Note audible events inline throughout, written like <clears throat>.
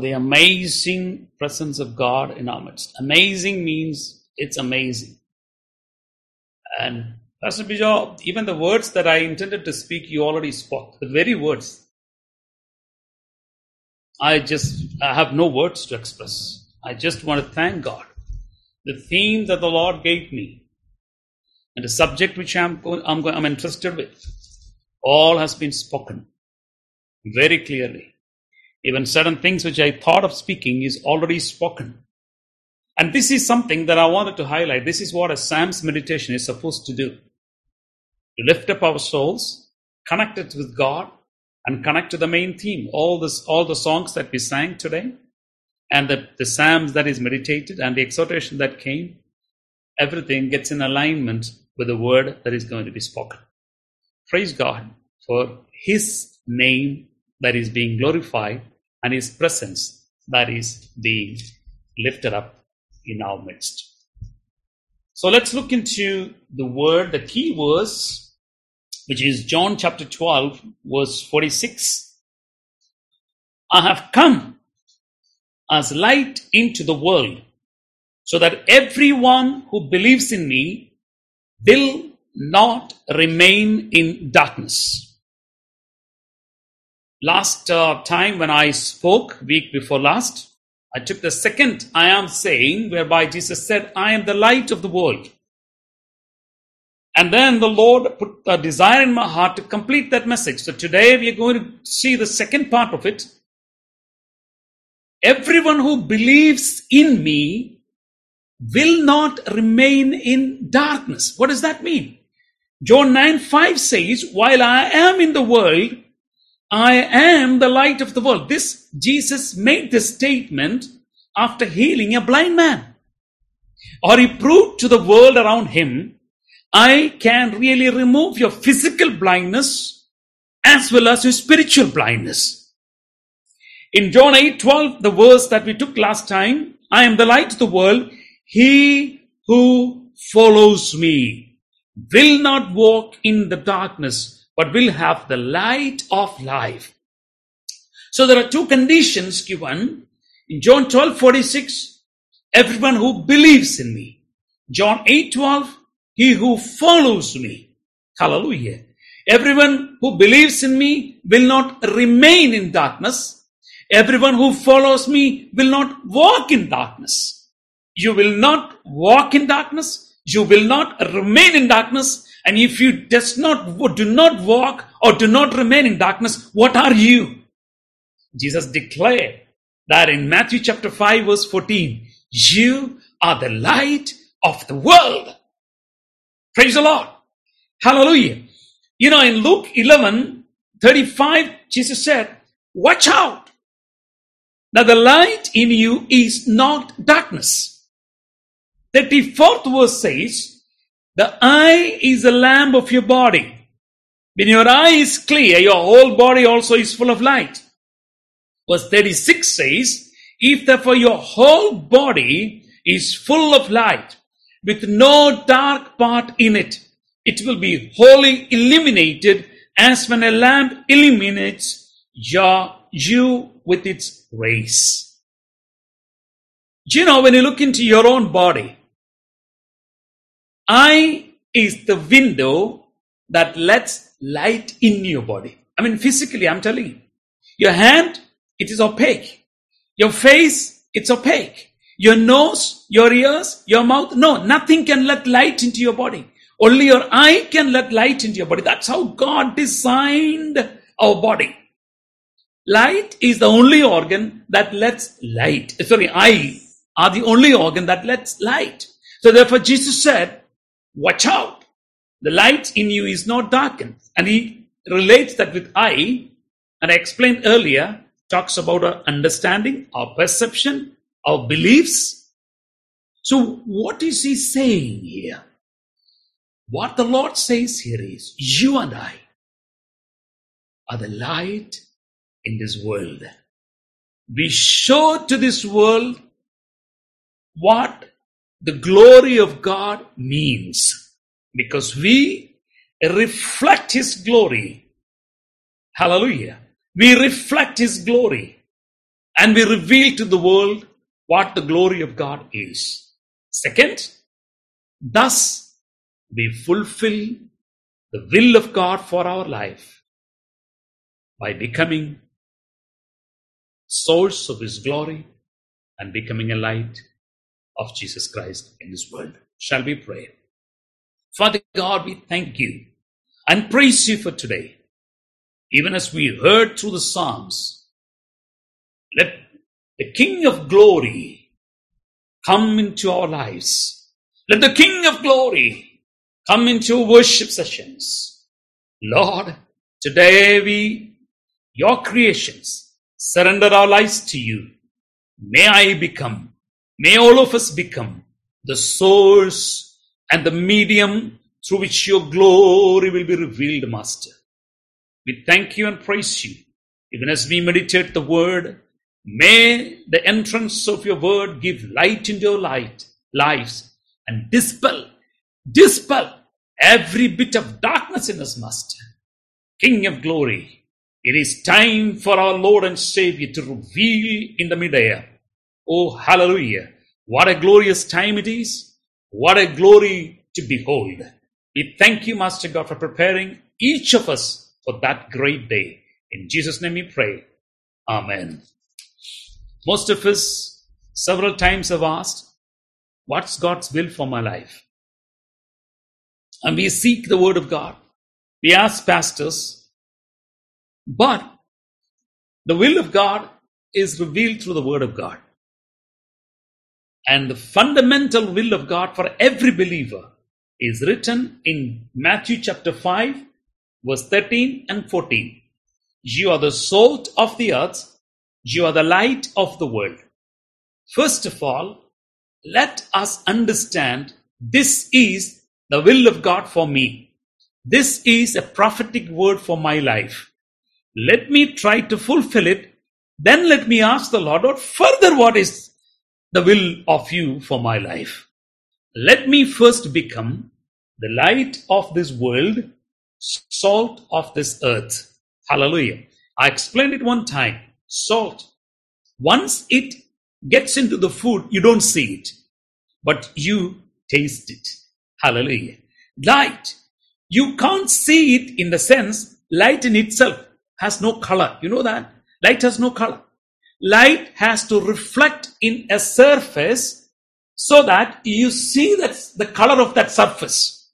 For the amazing presence of God in our midst. Amazing means it's amazing. And Pastor Bijo, even the words that I intended to speak, you already spoke. The very words. I just I have no words to express. I just want to thank God. The theme that the Lord gave me and the subject which I'm, I'm, I'm interested with, all has been spoken very clearly. Even certain things which I thought of speaking is already spoken. And this is something that I wanted to highlight. This is what a Psalms meditation is supposed to do. To lift up our souls, connect it with God, and connect to the main theme. All this, all the songs that we sang today, and the, the Psalms that is meditated, and the exhortation that came, everything gets in alignment with the word that is going to be spoken. Praise God for His name that is being glorified and His presence that is being lifted up in our midst. So let's look into the word, the key verse, which is John chapter 12, verse 46. I have come as light into the world so that everyone who believes in me will not remain in darkness. Last uh, time when I spoke, week before last, I took the second I am saying, whereby Jesus said, I am the light of the world. And then the Lord put a desire in my heart to complete that message. So today we are going to see the second part of it. Everyone who believes in me will not remain in darkness. What does that mean? John 9 5 says, While I am in the world, I am the light of the world. This Jesus made this statement after healing a blind man. Or he proved to the world around him, I can really remove your physical blindness as well as your spiritual blindness. In John 8 12, the verse that we took last time, I am the light of the world. He who follows me will not walk in the darkness, but will have the light of life. So there are two conditions given in John 12 46. Everyone who believes in me. John 8 12, he who follows me. Hallelujah. Everyone who believes in me will not remain in darkness. Everyone who follows me will not walk in darkness. You will not walk in darkness. You will not remain in darkness. And if you does not, do not walk or do not remain in darkness, what are you? Jesus declared that in Matthew chapter 5 verse 14, you are the light of the world. Praise the Lord. Hallelujah. You know, in Luke 11, 35, Jesus said, watch out that the light in you is not darkness. The 34th verse says, the eye is the lamp of your body. When your eye is clear, your whole body also is full of light. Verse 36 says, if therefore your whole body is full of light, with no dark part in it, it will be wholly illuminated as when a lamp illuminates your, you with its rays. Do you know when you look into your own body, eye is the window that lets light in your body. I mean, physically, I'm telling you. Your hand, it is opaque. Your face, it's opaque. Your nose, your ears, your mouth, no, nothing can let light into your body. Only your eye can let light into your body. That's how God designed our body. Light is the only organ that lets light. Sorry, eye are the only organ that lets light. So therefore Jesus said, watch out. The light in you is not darkened. And he relates that with eye. And I explained earlier, talks about our understanding, our perception, our beliefs. So what is he saying here? What the Lord says here is, you and I are the light in this world. We show to this world what the glory of God means because we reflect His glory. Hallelujah. we reflect His glory and we reveal to the world what the glory of God is. Second, thus we fulfill the will of God for our life by becoming source of His glory and becoming a light of Jesus Christ in this world. Shall we pray? Father God, we thank you and praise you for today. Even as we heard through the Psalms, let the King of glory come into our lives. Let the King of glory come into worship sessions. Lord, today we, your creations, surrender our lives to you. May I become, may all of us become the source and the medium through which your glory will be revealed, Master. We thank you and praise you. Even as we meditate the word, may the entrance of your word give light into our light, lives and dispel, dispel every bit of darkness in us, Master. King of glory, it is time for our Lord and Savior to reveal in the midair. Oh, hallelujah. What a glorious time it is. What a glory to behold. We thank you, Master God, for preparing each of us for that great day. In Jesus' name we pray. Amen. Most of us several times have asked, What's God's will for my life? And we seek the Word of God. We ask pastors, but the will of God is revealed through the Word of God. And the fundamental will of God for every believer is written in Matthew chapter 5, verse 13 and 14. You are the salt of the earth, you are the light of the world. First of all, let us understand this is the will of God for me. This is a prophetic word for my life. Let me try to fulfill it. Then let me ask the Lord, Lord, further what is the will of you for my life? Let me first become the light of this world, salt of this earth. Hallelujah. I explained it one time. Salt. Once it gets into the food, you don't see it, but you taste it. Hallelujah. Light. You can't see it in the sense light in itself has no color. You know that? Light has no color. Light has to reflect in a surface so that you see that the color of that surface.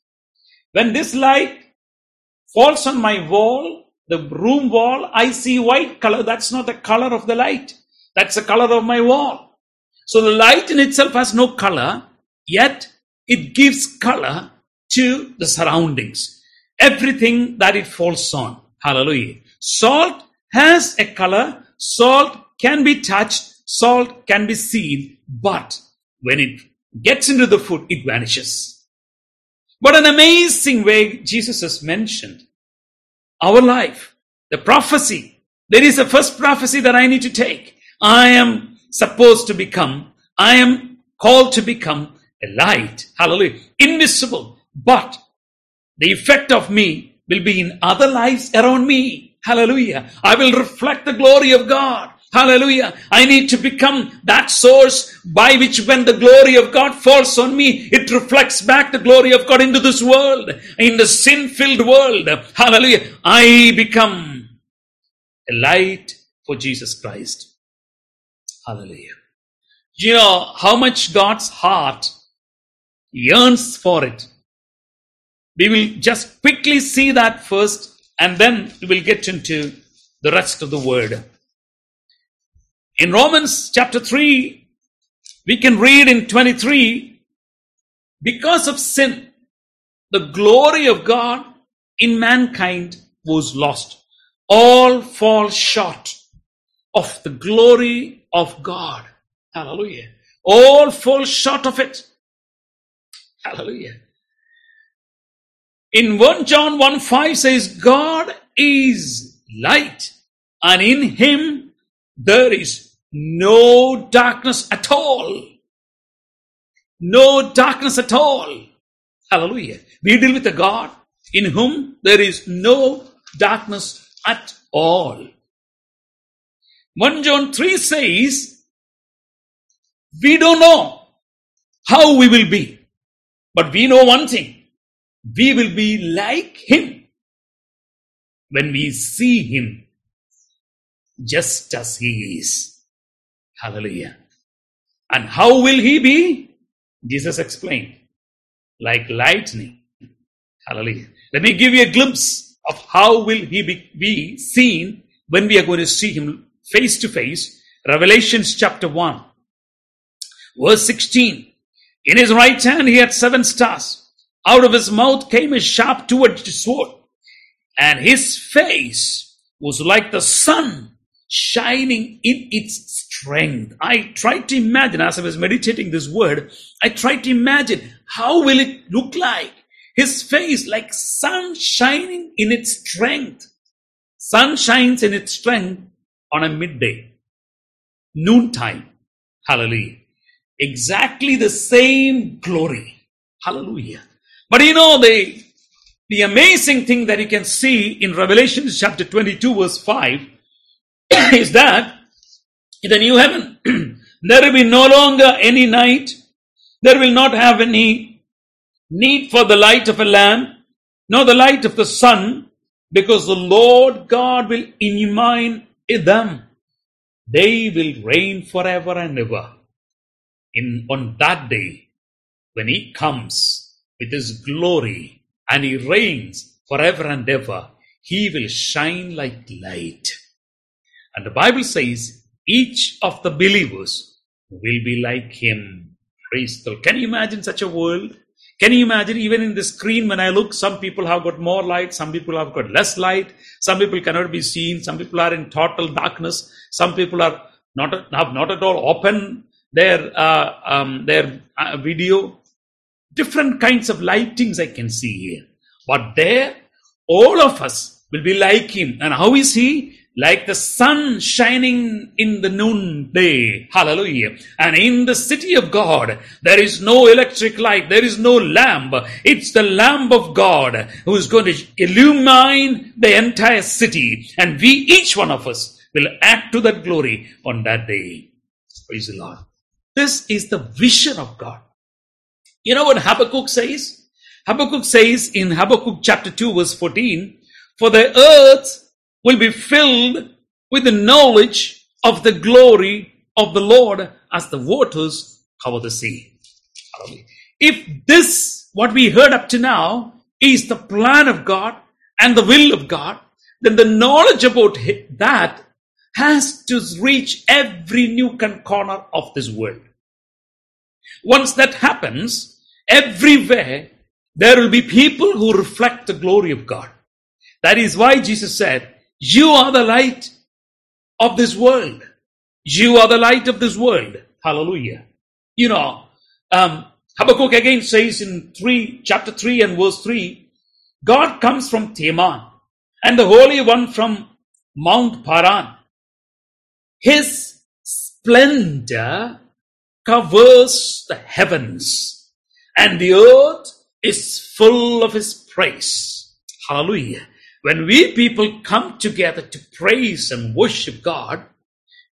When this light falls on my wall, the room wall, I see white color. That's not the color of the light. That's the color of my wall. So the light in itself has no color, yet it gives color to the surroundings. Everything that it falls on. Hallelujah. Salt has a color. Salt can be touched. Salt can be seen. But when it gets into the food, it vanishes. What an amazing way Jesus has mentioned our life, the prophecy. There is a first prophecy that I need to take. I am supposed to become, I am called to become a light. Hallelujah. Invisible. But the effect of me will be in other lives around me. Hallelujah. I will reflect the glory of God. Hallelujah. I need to become that source by which when the glory of God falls on me, it reflects back the glory of God into this world, in the sin filled world. Hallelujah. I become a light for Jesus Christ. Hallelujah. You know how much God's heart yearns for it. We will just quickly see that first and then we will get into the rest of the word. In Romans chapter 3, we can read in 23, because of sin, the glory of God in mankind was lost. All fall short of the glory of God. Hallelujah. All fall short of it. Hallelujah. In 1 John 1 5 says, God is light, and in him there is no darkness at all. No darkness at all. Hallelujah. We deal with a God in whom there is no darkness at all. 1 John 3 says, we don't know how we will be, but we know one thing. We will be like him when we see him just as he is. Hallelujah. And how will he be? Jesus explained, like lightning. Hallelujah. Let me give you a glimpse of how will he be, be seen when we are going to see him face to face. Revelations chapter 1, verse 16. In his right hand he had seven stars. Out of his mouth came a sharp two-edged sword, and his face was like the sun shining in its strength. I tried to imagine as I was meditating this word, I tried to imagine how will it look like? His face like sun shining in its strength. Sun shines in its strength on a midday, noontime. Hallelujah. Exactly the same glory. Hallelujah. But you know, the, the amazing thing that you can see in Revelation chapter 22 verse 5 <coughs> is that in the new heaven, there will be no longer any night. There will not have any need for the light of a lamp, nor the light of the sun, because the Lord God will illumine them. They will reign forever and ever. In on that day, when He comes with His glory and He reigns forever and ever, He will shine like light. And the Bible says each of the believers will be like him. Praise the Lord. Can you imagine such a world? Can you imagine even in the screen when I look, some people have got more light, some people have got less light, some people cannot be seen, some people are in total darkness, some people are not have not at all open their uh, um, their uh, video. Different kinds of lightings I can see here, but there, all of us will be like him. And how is he? Like the sun shining in the noonday. Hallelujah. And in the city of God, there is no electric light. There is no lamp. It's the lamp of God who is going to illumine the entire city. And we, each one of us, will add to that glory on that day. Praise the Lord. This is the vision of God. You know what Habakkuk says? Habakkuk says in Habakkuk chapter 2 verse 14, for the earth will be filled with the knowledge of the glory of the Lord as the waters cover the sea. If this, what we heard up to now, is the plan of God and the will of God, then the knowledge about that has to reach every nook and corner of this world. Once that happens, everywhere there will be people who reflect the glory of God. That is why Jesus said, you are the light of this world. You are the light of this world. Hallelujah. You know, um, Habakkuk again says in 3, chapter 3 and verse 3, God comes from Teman and the Holy One from Mount Paran. His splendor covers the heavens and the earth is full of his praise. Hallelujah. When we people come together to praise and worship God,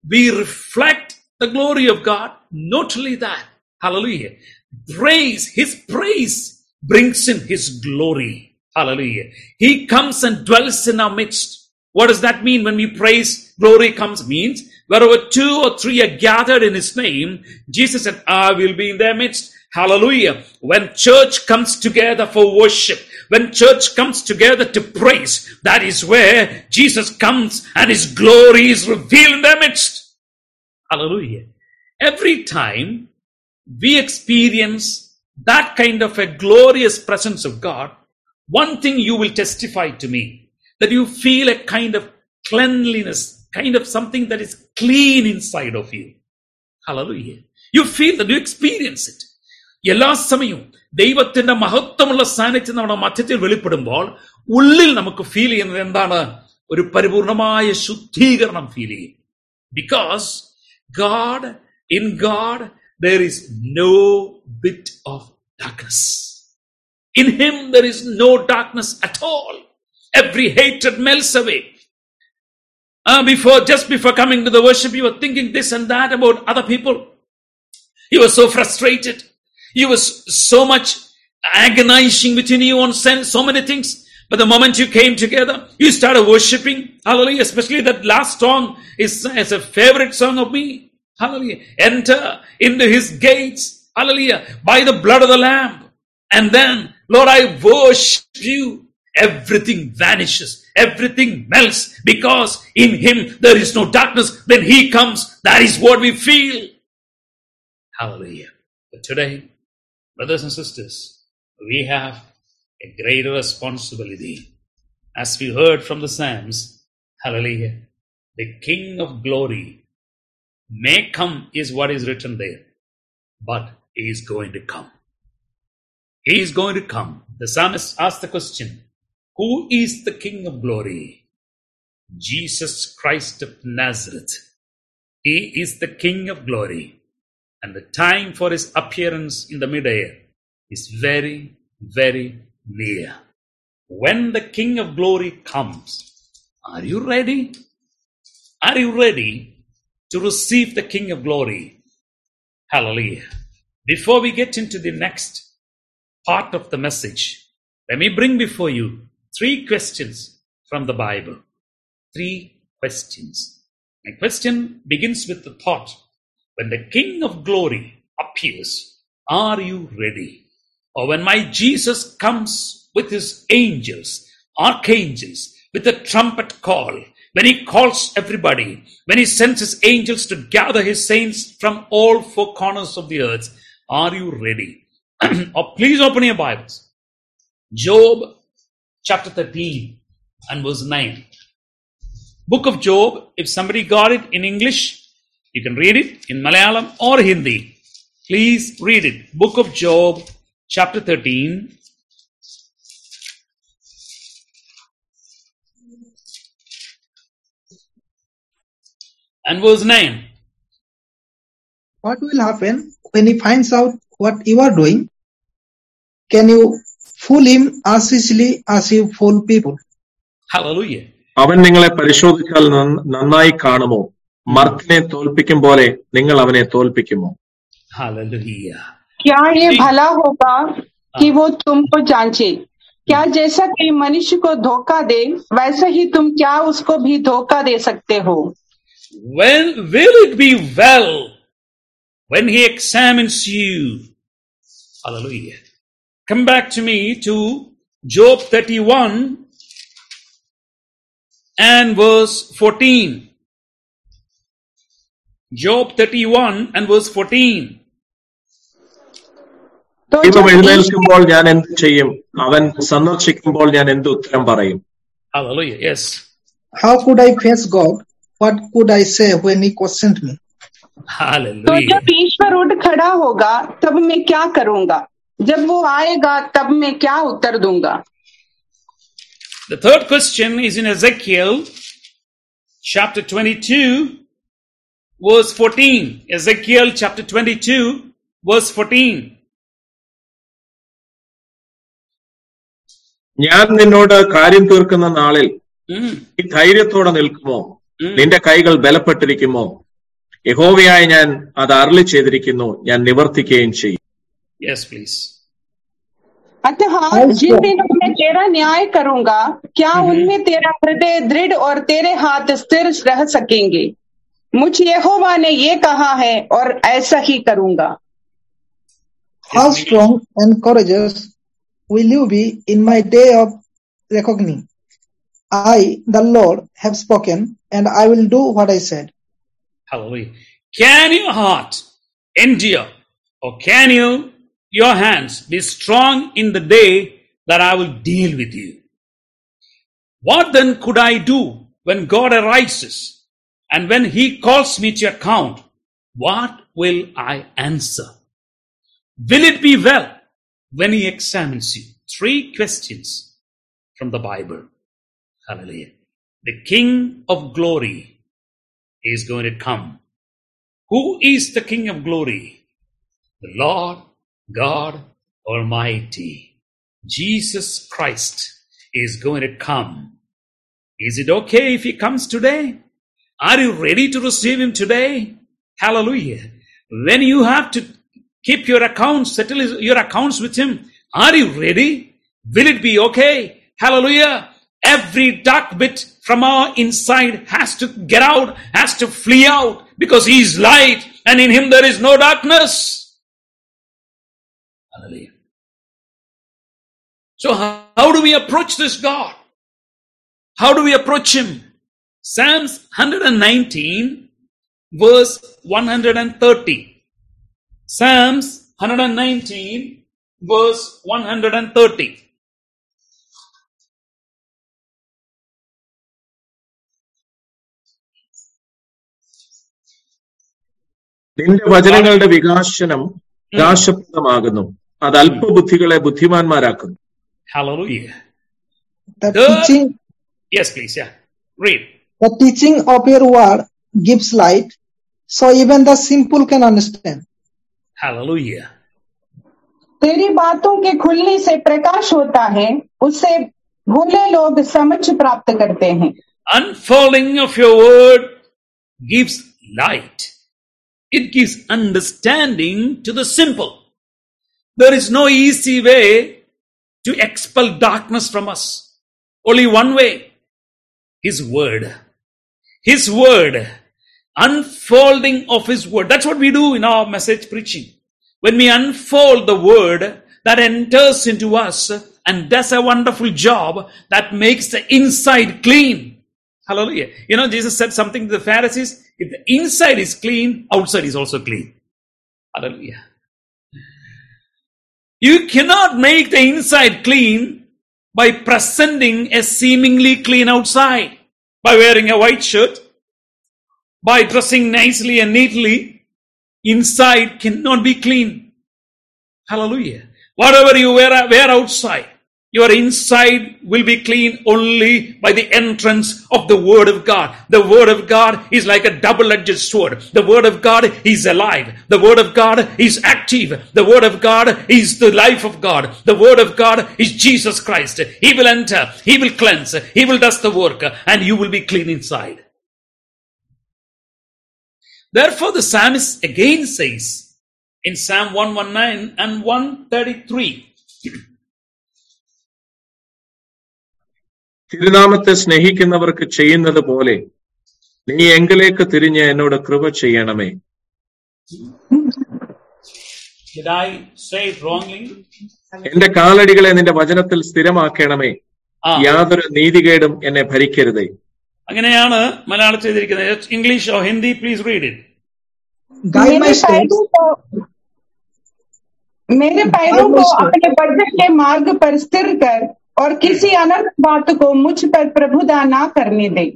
we reflect the glory of God. Not only that, hallelujah. Praise, His praise brings in His glory. Hallelujah. He comes and dwells in our midst. What does that mean when we praise? Glory comes means wherever two or three are gathered in His name, Jesus said, I will be in their midst. Hallelujah. When church comes together for worship, when church comes together to praise, that is where Jesus comes and his glory is revealed in their midst. Hallelujah. Every time we experience that kind of a glorious presence of God, one thing you will testify to me that you feel a kind of cleanliness, kind of something that is clean inside of you. Hallelujah. You feel that you experience it. എല്ലാ സമയവും ദൈവത്തിന്റെ മഹത്വമുള്ള സാന്നിധ്യം നമ്മുടെ മധ്യത്തിൽ വെളിപ്പെടുമ്പോൾ ഉള്ളിൽ നമുക്ക് feel ചെയ്യുന്നത് എന്താണ് ഒരു പരിപൂർണമായ ശുദ്ധീകരണം ഫീൽ ചെയ്യും because God in God there is no bit of darkness in him there is no darkness at all every ഹേറ്റഡ് melts away Uh, before, just before coming to the worship, you were thinking this and that about other people. You were so frustrated. You were so much agonizing within you on so many things. But the moment you came together, you started worshiping. Hallelujah. Especially that last song is, is a favorite song of me. Hallelujah. Enter into his gates. Hallelujah. By the blood of the Lamb. And then, Lord, I worship you. Everything vanishes. Everything melts because in him there is no darkness. When he comes, that is what we feel. Hallelujah. But today, brothers and sisters, we have a greater responsibility. As we heard from the Psalms, hallelujah, the King of glory may come is what is written there, but he is going to come. He is going to come. The psalmist asked the question, who is the King of glory? Jesus Christ of Nazareth. He is the King of glory. And the time for his appearance in the midair is very, very near. When the King of glory comes, are you ready? Are you ready to receive the King of glory? Hallelujah. Before we get into the next part of the message, let me bring before you three questions from the Bible. Three questions. My question begins with the thought when the King of glory appears, are you ready? Or when my Jesus comes with his angels, archangels, with a trumpet call, when he calls everybody, when he sends his angels to gather his saints from all four corners of the earth, are you ready? <clears throat> or please open your Bibles. Job chapter 13 and verse 9. Book of Job, if somebody got it in English, you can read it in Malayalam or Hindi. Please read it. Book of Job, chapter 13. And verse 9. What will happen when he finds out what you are doing? Can you fool him as easily as you fool people? Hallelujah. അവൻ നിങ്ങളെ പരിശോധിച്ചാൽ നന്ന- നന്നായി കാണുമോ മർത്തിനെ തോൽപ്പിക്കും പോലെ നിങ്ങൾ അവനെ തോൽപ്പിക്കുമോ Hallelujah. क्या ये भला होगा कि वो तुमको जांचे क्या जैसा कोई मनुष्य को धोखा दे वैसे ही तुम क्या उसको भी धोखा दे सकते हो When will it be well when he examines you? Hallelujah. Come back to me to Job 31 and verse 14. Job 31 and verse 14. तो ദൈവം जब ईश- എഴുന്നേൽക്കുമ്പോൾ ഞാൻ എന്ത് ചെയ്യും അവൻ സന്ദർശിക്കുമ്പോൾ ഞാൻ എന്ത് ഉത്തരം പറയും Hallelujah. Yes. How could I face God? What could I say when he questioned me? तो Hallelujah. जब ईश्वर उठ खड़ा होगा तब मैं क्या करूंगा जब वो आएगा तब मैं क्या उत्तर दूंगा The third question is in Ezekiel chapter 22, verse 14. Ezekiel chapter 22, verse 14. ഞാൻ നിന്നോട് കാര്യം തീർക്കുന്ന നാളിൽ Mm. നീ ധൈര്യത്തോടെ നിൽക്കുമോ ഉം. നിന്റെ കൈകൾ ബലപ്പെട്ടിരിക്കുമോ യഹോവയായി ഞാൻ അത് അരളി ചെയ്തിരിക്കുന്നു ഞാൻ നിവർത്തിക്കുകയും ചെയ്യും Yes, please. अतः Yes, जिन sir. दिनों में तेरा न्याय करूंगा क्या उनमें तेरा हृदय दृढ़ और तेरे हाथ स्थिर रह सकेंगे मुझ यहोवा ने ये कहा है और ऐसा ही करूंगा How strong and courageous will you be in my day of reckoning? I, the Lord, have spoken, and I will do what I said. Hallelujah. Can your heart endure or can you, your hands be strong in the day that I will deal with you? What then could I do when God arises and when he calls me to account? What will I answer? Will it be well when he examines you? Three questions from the Bible. Hallelujah. The King of glory is going to come. Who is the King of glory? The Lord God Almighty. Jesus Christ is going to come. Is it okay if he comes today? Are you ready to receive Him today? Hallelujah. When you have to keep your accounts, settle your accounts with Him, are you ready? Will it be okay? Hallelujah. Every dark bit from our inside has to get out, has to flee out because He is light and in Him there is no darkness. Hallelujah. So how, how do we approach this God? How do we approach Him? Psalms 119 verse 130. Psalms 119 verse 130. നിന്റെ വചനങ്ങളുടെ വികാസനം വികാസപ്രദമാകുന്നു അത് അല്പബുദ്ധികളെ ബുദ്ധിമാന്മാരാക്കുന്നു Hallelujah. The Yes, please. Yeah. Read. the teaching of your word gives light, so even the simple can understand. Hallelujah. तेरी बातों के खुलने से प्रकाश होता है उससे भोले लोग समझ प्राप्त करते हैं Unfolding of your word gives light. It gives understanding to the simple. There is no easy way to expel darkness from us. Only one way. His word. His word. Unfolding of His word. That's what we do in our message preaching. When we unfold the word that enters into us and does a wonderful job that makes the inside clean. Hallelujah. You know, Jesus said something to the Pharisees if the inside is clean, outside is also clean. Hallelujah. You cannot make the inside clean by presenting a seemingly clean outside, by wearing a white shirt, by dressing nicely and neatly. Inside cannot be clean. Hallelujah. Whatever you wear, wear outside, your inside will be clean only by the entrance of the Word of God. The Word of God is like a double-edged sword. The Word of God is alive. The Word of God is active. The Word of God is the life of God. The Word of God is Jesus Christ. He will enter. He will cleanse. He will does the work and you will be clean inside. Therefore, the psalmist again says in Psalm 119 and 133, തിരുനാമത്തെ സ്നേഹിക്കുന്നവർക്ക് ചെയ്യുന്നത് പോലെ നീ എങ്കിലേക്ക് തിരിഞ്ഞ് എന്നോട് കൃപ ചെയ്യണമേ Did I say it wrongly? എന്റെ കാലടികളെ നിന്റെ വചനത്തിൽ സ്ഥിരമാക്കണമേ ആ യാതൊരു നീതികേടും എന്നെ ഭരിക്കരുതേ അങ്ങനെയാണ് മലയാളത്തിൽ ചെയ്തിരിക്കുന്നത് English or Hindi please read it Guide my मेरे steps, पैरों को मेरे पैरों को अपने बजट के मार्ग पर स्थिर कर और किसी अनर्थ बात को मुझ पर प्रभुता ना करने दे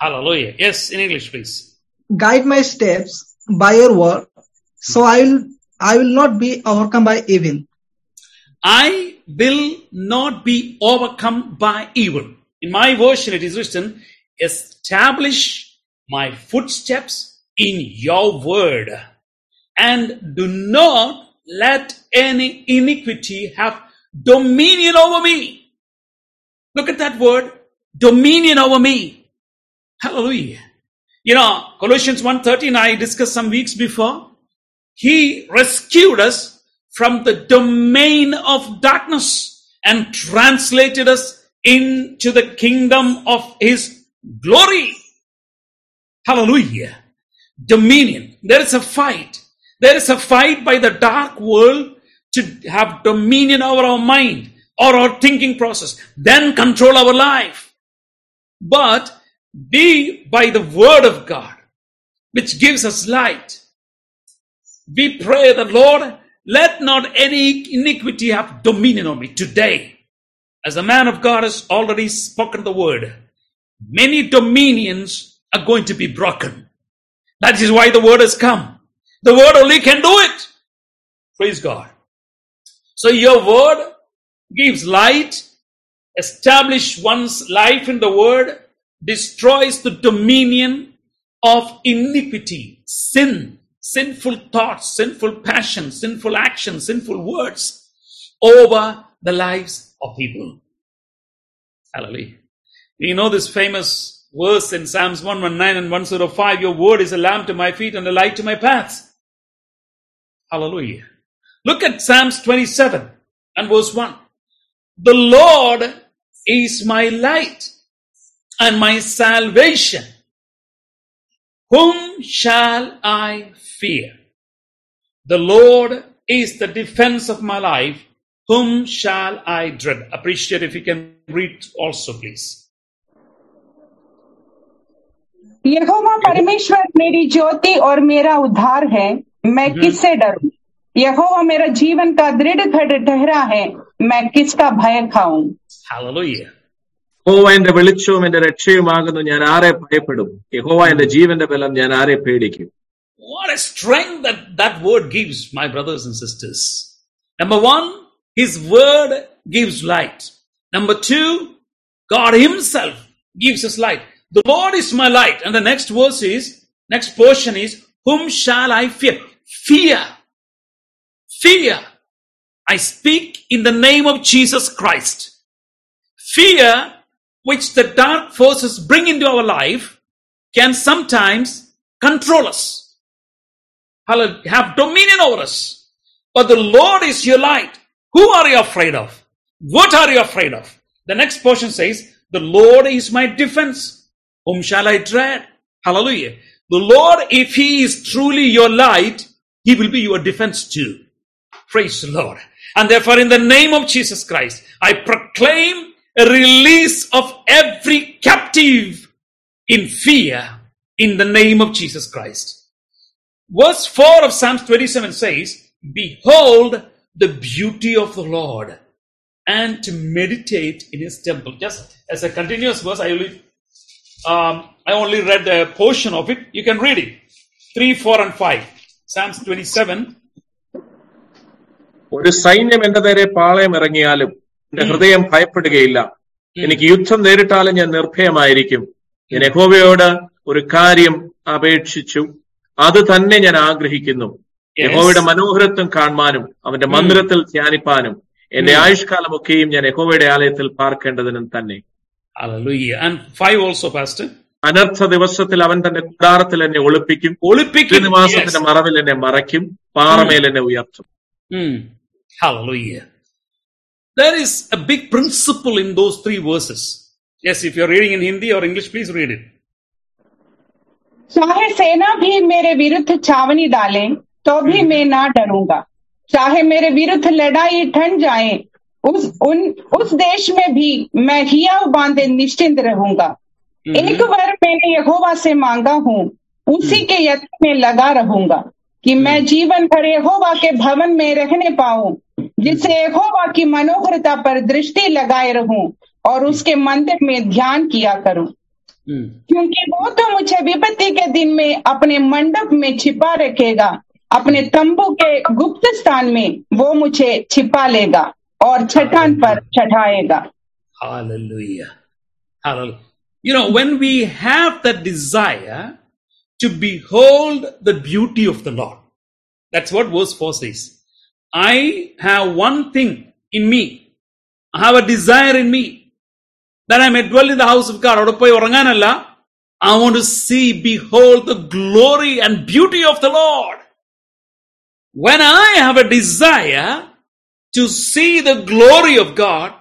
Hallelujah. Yes, in English, please. guide my steps by your word, so I will, I will not be overcome by evil. I will not be overcome by evil. In my version, it is written, establish my footsteps in your word and do not let any iniquity have dominion over me. Look at that word, dominion over me. Hallelujah. You know, Colossians 1.13, I discussed some weeks before. He rescued us from the domain of darkness and translated us into the kingdom of his glory. Hallelujah. Dominion. There is a fight. There is a fight by the dark world to have dominion over our mind or our thinking process, then control our life. But be by the word of God, which gives us light. We pray that Lord, let not any iniquity have dominion on me today. As the man of God has already spoken the word, many dominions are going to be broken. That is why the word has come. The word only can do it. Praise God. So your word gives light, establish one's life in the word, destroys the dominion of iniquity, sin, sinful thoughts, sinful passions, sinful actions, sinful words over the lives of people. Hallelujah. You know this famous verse in Psalms 119 and 105 Your word is a lamp to my feet and a light to my paths. Hallelujah. Look at Psalms 27 and verse 1. The Lord is my light and my salvation. Whom shall I fear? The Lord is the defense of my life. Whom shall I dread? Appreciate if you can read also, please. यहोवा परमेश्वर मेरी ज्योति और मेरा उद्धार है मैं किससे डरूं यहोवा मेरा जीवन का दृढ़ घड़ ठहरा है मैं किसका भय खाऊं Hallelujah. യഹോവ എന്റെ വെളിച്ചവും എന്റെ രക്ഷയുമാകുന്നു ഞാൻ ആരെ ഭയപ്പെടും യഹോവ എന്റെ ജീവന്റെ ബലം ഞാൻ ആരെ പേടിക്കും What a strength that that word gives, my brothers and sisters. Number one, His word gives light. Number two, God Himself gives us light. The Lord is my light. And the next verse is, next portion is, whom shall I fear? Fear. Fear. I speak in the name of Jesus Christ. Fear, which the dark forces bring into our life, can sometimes control us. Have dominion over us. But the Lord is your light. Who are you afraid of? What are you afraid of? The next portion says, The Lord is my defense. Whom shall I dread? Hallelujah. The Lord, if He is truly your light, He will be your defense too. Praise the Lord. And therefore, in the name of Jesus Christ, I proclaim a release of every captive in fear in the name of Jesus Christ. Verse 4 of Psalms 27 says, Behold the beauty of the Lord and to meditate in his temple. Just as a continuous verse, I only, um, I only read a portion of it. You can read it. 3, 4, and 5. Psalms 27. ഒരു സൈന്യം എന്റെ നേരെ പാളയം ഇറങ്ങിയാലും എന്റെ ഹൃദയം ഭയപ്പെടുകയില്ല. എനിക്ക് യുദ്ധം നേരിട്ടാലും ഞാൻ നിർഭയമായിരിക്കും. ഞാൻ യഹോവയോട് ഒരു കാര്യം അപേക്ഷിച്ചു. അത് തന്നെ ഞാൻ ആഗ്രഹിക്കുന്നു. യഹോവയുടെ മനോഹരത്വം കാണുവാനും അവന്റെ മന്ദിരത്തിൽ ധ്യാനിപ്പാനും എന്റെ ആയുഷ്കാലമൊക്കെയും ഞാൻ യഹോവയുടെ ആലയത്തിൽ പാർക്കേണ്ടതിനും തന്നെ. Hallelujah. And 5 also, Pastor. അനർത്ഥ ദിവസത്തിൽ അവൻ തന്റെ കുടാരത്തിൽ എന്നെ ഒളിപ്പിക്കും. ഒളിപ്പിക്കും. നിവാസത്തിന്റെ മറവിൽ എന്നെ മറയ്ക്കും. പാറമേൽ എന്നെ ഉയർത്തും. Hallelujah. There is a big principle in those three verses. Yes, if you're reading in Hindi or English, please read it. चाहे सेना भी मेरे विरुद्ध छावनी डालें तो भी मैं ना डरूँगा चाहे मेरे विरुद्ध लड़ाई ठन जाए उस उन उस देश में भी मैं हिया बांधे निश्चिंत रहूँगा एक बार मैंने यहोवा से मांगा हूँ उसी के यत्न में लगा रहूँगा कि मैं जीवन भर यहोवा के भवन में रहने पाऊँ जिससे यहोवा की मनोहरता पर दृष्टि लगाए रहूँ और उसके मंदिर में ध्यान किया करूँ. क्योंकि वो तो मुझे विपत्ति के दिन में अपने मंडप में छिपा रखेगा अपने तंबू के गुप्त स्थान में वो मुझे छिपा लेगा और छठान पर चढ़ाएगा Hallelujah. Hallelujah. You know, when we have that desire to behold the beauty of the Lord, that's what verse 4 says. I have one thing in me. I have a desire in me that I may dwell in the house of God. അവിടെ പോയി ഉറങ്ങാനല്ല I want to see, behold the glory and beauty of the Lord. When I have a desire to see the glory of God,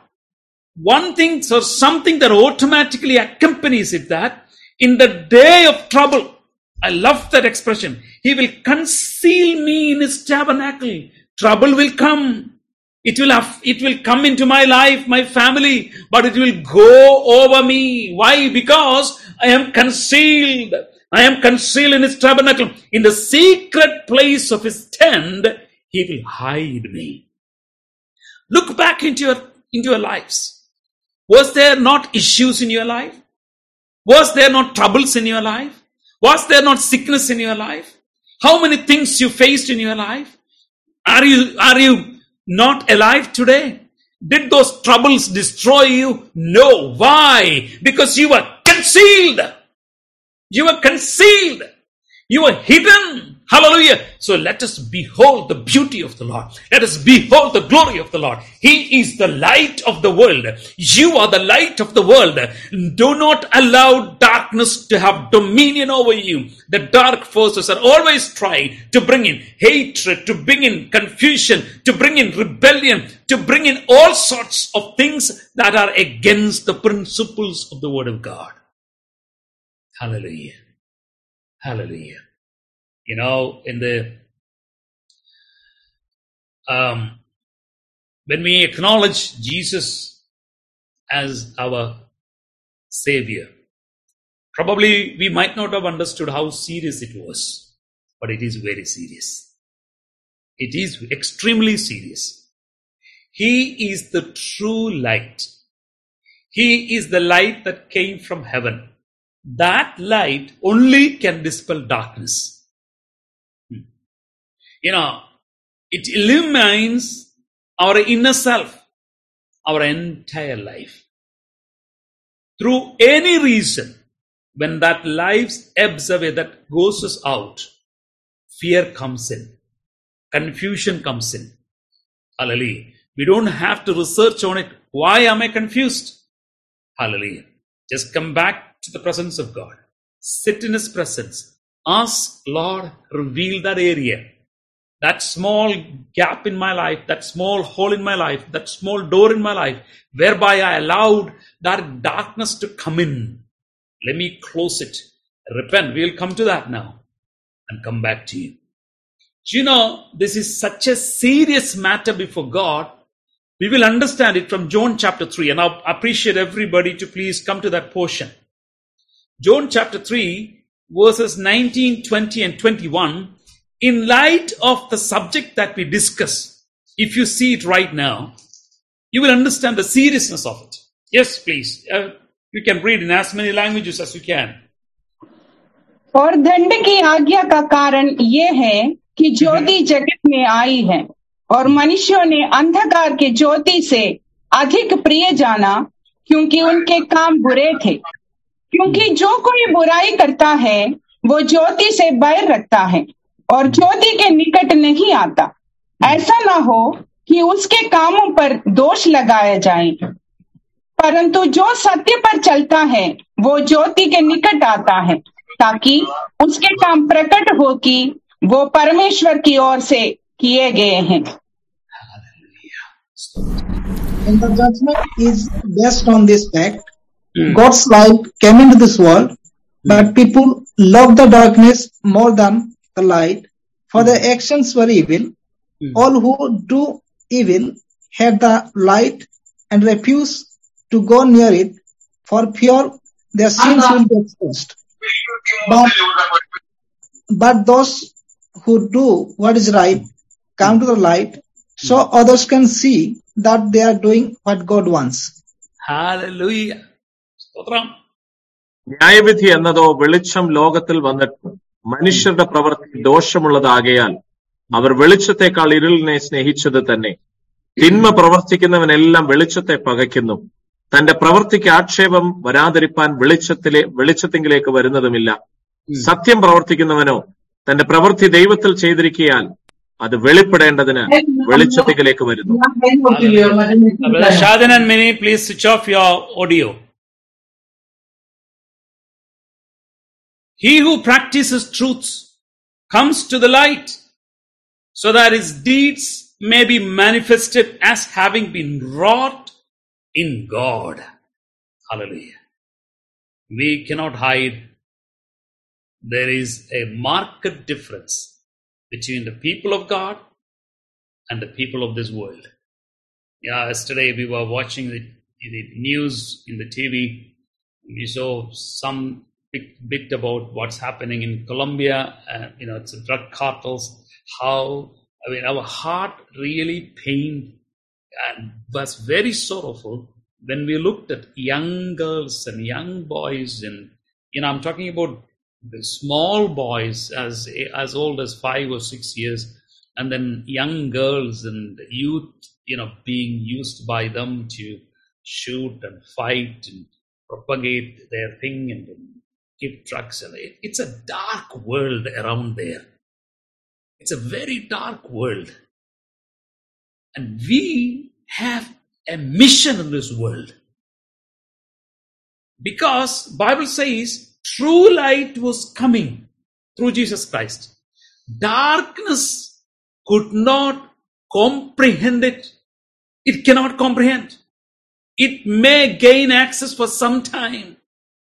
one thing or something that automatically accompanies it that in the day of trouble, I love that expression. He will conceal me in his tabernacle. Trouble will come. It will have, it will come into my life, my family, but it will go over me. Why? Because I am concealed. I am concealed in his tabernacle. In the secret place of his tent, he will hide me. Look back into your, into your lives. Was there not issues in your life? Was there not troubles in your life? Was there not sickness in your life? How many things you faced in your life? Are you, are you not alive today? Did those troubles destroy you? No. Why? Because you were concealed. You were concealed. You were hidden. Hallelujah. So let us behold the beauty of the Lord. Let us behold the glory of the Lord. He is the light of the world. You are the light of the world. Do not allow darkness to have dominion over you. The dark forces are always trying to bring in hatred, to bring in confusion, to bring in rebellion, to bring in all sorts of things that are against the principles of the word of God. Hallelujah. Hallelujah. You know, in the um, when we acknowledge Jesus as our Savior, probably we might not have understood how serious it was, but it is very serious. It is extremely serious. He is the true light. He is the light that came from heaven. That light only can dispel darkness. You know, it illumines our inner self, our entire life. Through any reason, when that life ebbs away, that goes us out, fear comes in, confusion comes in. Hallelujah. We don't have to research on it. Why am I confused? Hallelujah. Just come back to the presence of God. Sit in His presence. Ask, Lord, reveal that area. That small gap in my life, that small hole in my life, that small door in my life, whereby I allowed that darkness to come in. Let me close it. Repent. We'll come to that now and come back to you. You know, this is such a serious matter before God. We will understand it from John chapter 3, and I appreciate everybody to please come to that portion. John chapter 3, verses 19, 20, and 21, in light of the subject that we discuss, if you see it right now, you will understand the seriousness of it. Yes, please. Uh, you can read in as many languages as you can. और दंड की आज्ञा का कारण ये है कि ज्योति जगत में आई है और मनुष्यों ने अंधकार के ज्योति से अधिक प्रिय जाना क्योंकि उनके काम बुरे थे क्योंकि जो कोई बुराई करता है वो ज्योति से बैर रखता है और ज्योति के निकट नहीं आता ऐसा ना हो कि उसके कामों पर दोष लगाया जाए परंतु जो सत्य पर चलता है वो ज्योति के निकट आता है ताकि उसके काम प्रकट हो कि वो परमेश्वर की ओर से किए गए हैं And the judgment is based on this fact. Mm. God's light came into this world, but people loved the darkness more than the light, for their actions were evil. All who do evil hate the light and refuse to go near it, for fear their sins will be exposed. But, but those who do what is right come to the light, so others can see that they are doing what God wants. Hallelujah. സ്തോത്രം ന്യായവിധി എന്നതോ വെളിച്ചം ലോകത്തിൽ വന്നിട്ട് മനുഷ്യരുടെ പ്രവൃത്തി ദോഷമുള്ളതാകയാൽ അവർ വെളിച്ചത്തെക്കാൾ ഇരുളിനെ സ്നേഹിച്ചത് തന്നെ. തിന്മ പ്രവർത്തിക്കുന്നവനെല്ലാം വെളിച്ചത്തെ പകയ്ക്കുന്നു. തന്റെ പ്രവൃത്തിക്ക് ആക്ഷേപം വരാതിരിപ്പാൻ വെളിച്ചത്തിലെ വെളിച്ചത്തിങ്കിലേക്ക് വരുന്നതുമില്ല. സത്യം പ്രവർത്തിക്കുന്നവനോ തന്റെ പ്രവൃത്തി ദൈവത്തിൽ ചെയ്തിരിക്കയാൽ അത് വെളിപ്പെടേണ്ടതിന് വെളിച്ചത്തിലേക്ക് വരുന്നു. Please switch off your please He who practices truths comes to the light so that his deeds may be manifested as having been wrought in God. Hallelujah. We cannot hide. There is a marked difference between the people of God and the people of this world. Yeah, yesterday we were watching the, the news in the TV. We saw some bit, bit about what's happening in Colombia. Uh, you know, it's drug cartels. How I mean, our heart really pained and was very sorrowful when we looked at young girls and young boys, and you know, I'm talking about the small boys as as old as five or six years, and then young girls and youth, you know, being used by them to shoot and fight and propagate their thing and give drugs. It, it's a dark world around there. It's a very dark world. And we have a mission in this world. Because Bible says true light was coming through Jesus Christ. Darkness could not comprehend it. It cannot comprehend. It may gain access for some time,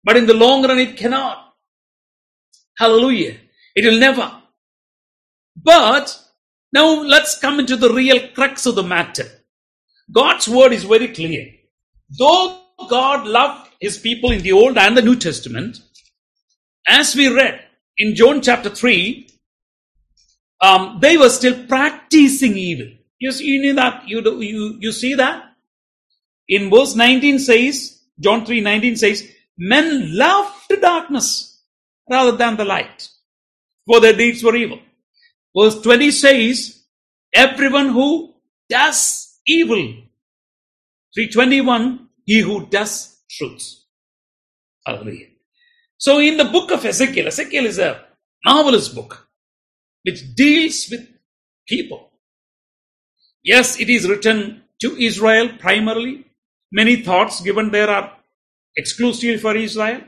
but in the long run it cannot. Hallelujah. It will never. But now let's come into the real crux of the matter. God's word is very clear. Though God loved his people in the Old and the New Testament, as we read in John chapter 3, um, they were still practicing evil. You, see- you that, you, you, you see that? In verse 19 says, John 3 19 says, men loved darkness rather than the light, for their deeds were evil. Verse 20 says, everyone who does evil. 321, he who does truth. Hallelujah. So in the book of Ezekiel, Ezekiel is a marvelous book which deals with people. Yes, it is written to Israel primarily. Many thoughts given there are exclusively for Israel.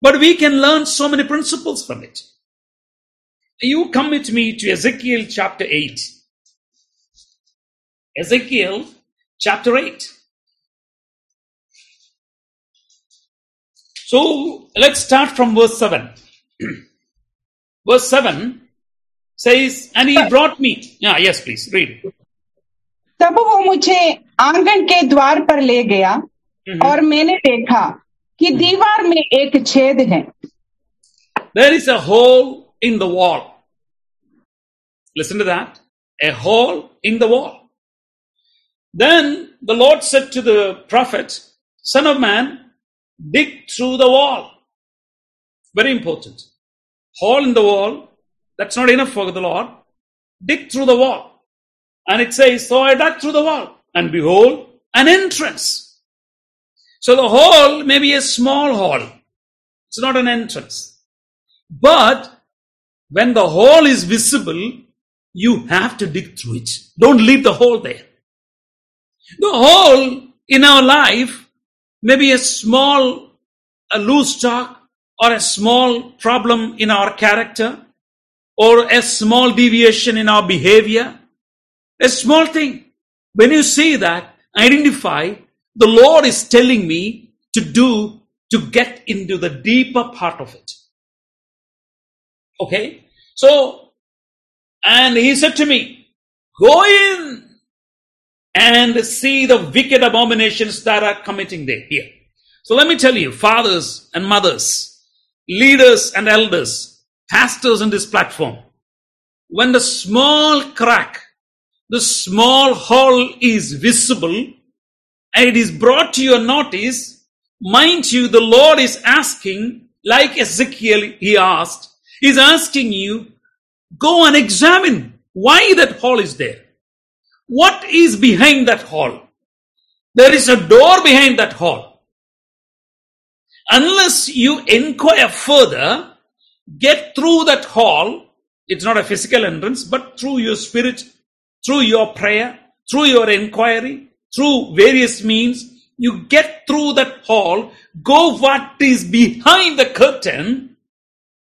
But we can learn so many principles from it. You come with me to Ezekiel chapter 8. Ezekiel chapter 8. So let's start from verse 7. <clears throat> verse 7 says, And he brought me. Yeah, yes, please, read. तब वो मुझे आंगन के द्वार पर ले गया और मैंने देखा कि दीवार में एक छेद है There is a hole in the wall. Listen to that. A hole in the wall. Then the Lord said to the prophet, Son of man, dig through the wall. Very important. Hole in the wall. That's not enough for the Lord. Dig through the wall. And it says, So I dug through the wall, and behold, an entrance. So the hole may be a small hole. It's not an entrance. But when the hole is visible, you have to dig through it. Don't leave the hole there. The hole in our life may be a small, a loose talk or a small problem in our character or a small deviation in our behavior. A small thing. When you see that, identify the Lord is telling me to do to get into the deeper part of it. Okay? So, and he said to me, Go in and see the wicked abominations that are committing there here. So let me tell you, fathers and mothers, leaders and elders, pastors in this platform, when the small crack, the small hole is visible and it is brought to your notice, mind you, the Lord is asking, like Ezekiel, he asked, he's asking you, go and examine why that hole is there. What is behind that hole? There is a door behind that hole. Unless you inquire further, get through that hall, it's not a physical entrance, but through your spirit, through your prayer, through your inquiry, through various means, you get through that hall, go what is behind the curtain,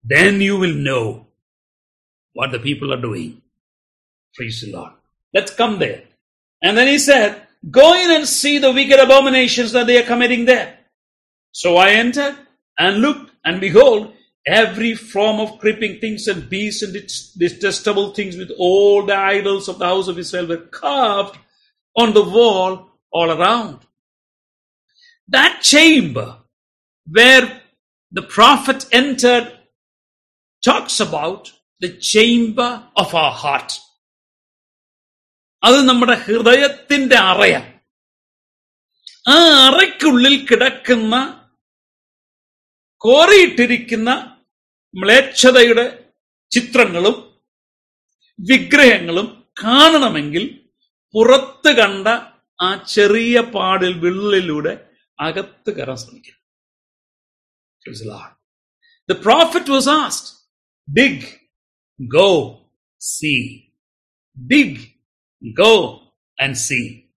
then you will know what the people are doing. Praise the Lord. Let's come there. And then he said, Go in and see the wicked abominations that they are committing there. So I entered and looked, and behold, every form of creeping things and beasts and detestable things with all the idols of the house of Israel were carved on the wall all around. That chamber where the prophet entered talks about the chamber of our heart. അത് നമ്മുടെ ഹൃദയത്തിന്റെ അറയ ആ അറയ്ക്കുള്ളിൽ കിടക്കുന്ന കോറിയിട്ടിരിക്കുന്ന മ്ലേച്ഛതയുടെ ചിത്രങ്ങളും വിഗ്രഹങ്ങളും കാണണമെങ്കിൽ പുറത്ത് കണ്ട ആ ചെറിയ പാടിൽ വിള്ളിലൂടെ അകത്ത് കയറാൻ ശ്രമിക്കണം Praise the Lord. The prophet was asked, dig, go, see. Dig, go and see.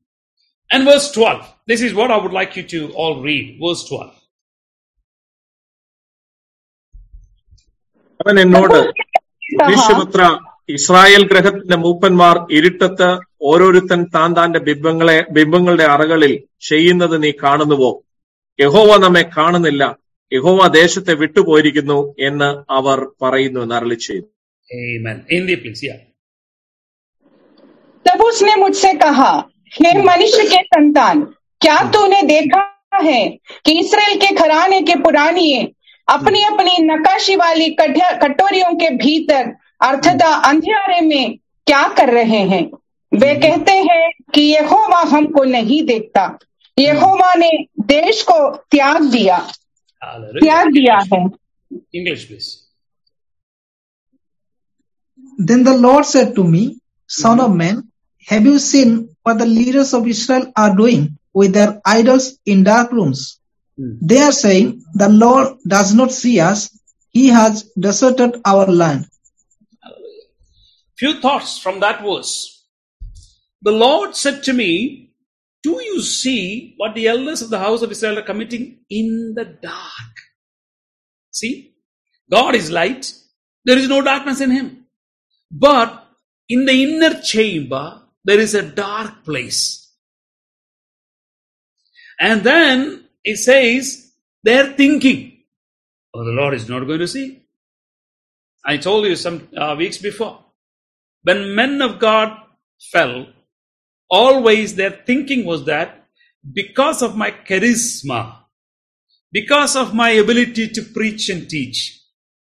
And verse 12. This is what I would like you to all read. Verse 12. അവൻ എന്നോട് कहा മനുഷ്യപുത്ര ഇസ്രായേൽ ഗ്രഹത്തിന്റെ മൂപ്പന്മാർ ഇരുട്ടത്ത് ഓരോരുത്തൻ താൻ താന്റെ ബിംബങ്ങളെ ബിംബങ്ങളുടെ അറകളിൽ ചെയ്യുന്നത് നീ കാണുന്നുവോ യഹോവ നമ്മെ കാണുന്നില്ല യഹോവ ദേശത്തെ വിട്ടുപോയിരിക്കുന്നു എന്ന് അവർ പറയുന്നു എന്ന് അരളി ചെയ്തു Amen. Hindi, please. Yeah. तब उसने मुझसे कहा हे मनुष्य के संतान क्या तूने देखा है कि इसराइल के घराने के पुरानिये अपनी अपनी नकाशी वाली कठिया- कटोरियों के भीतर अर्थात अंधियारे में क्या कर रहे हैं वे कहते हैं कि यहोवा हमको नहीं देखता यहोवा ने देश को त्याग दिया त्याग दिया है English, please. Then the Lord said to me, Son of man, have you seen what the leaders of Israel are doing with their idols in dark rooms? Hmm. They are saying, The Lord does not see us, He has deserted our land. Few thoughts from that verse. The Lord said to me, Do you see what the elders of the house of Israel are committing in the dark? See, God is light. There is no darkness in him. But in the inner chamber, there is a dark place. And then it says, they're thinking, oh, the Lord is not going to see. I told you some uh, weeks before. When men of God fell, always their thinking was that because of my charisma, because of my ability to preach and teach,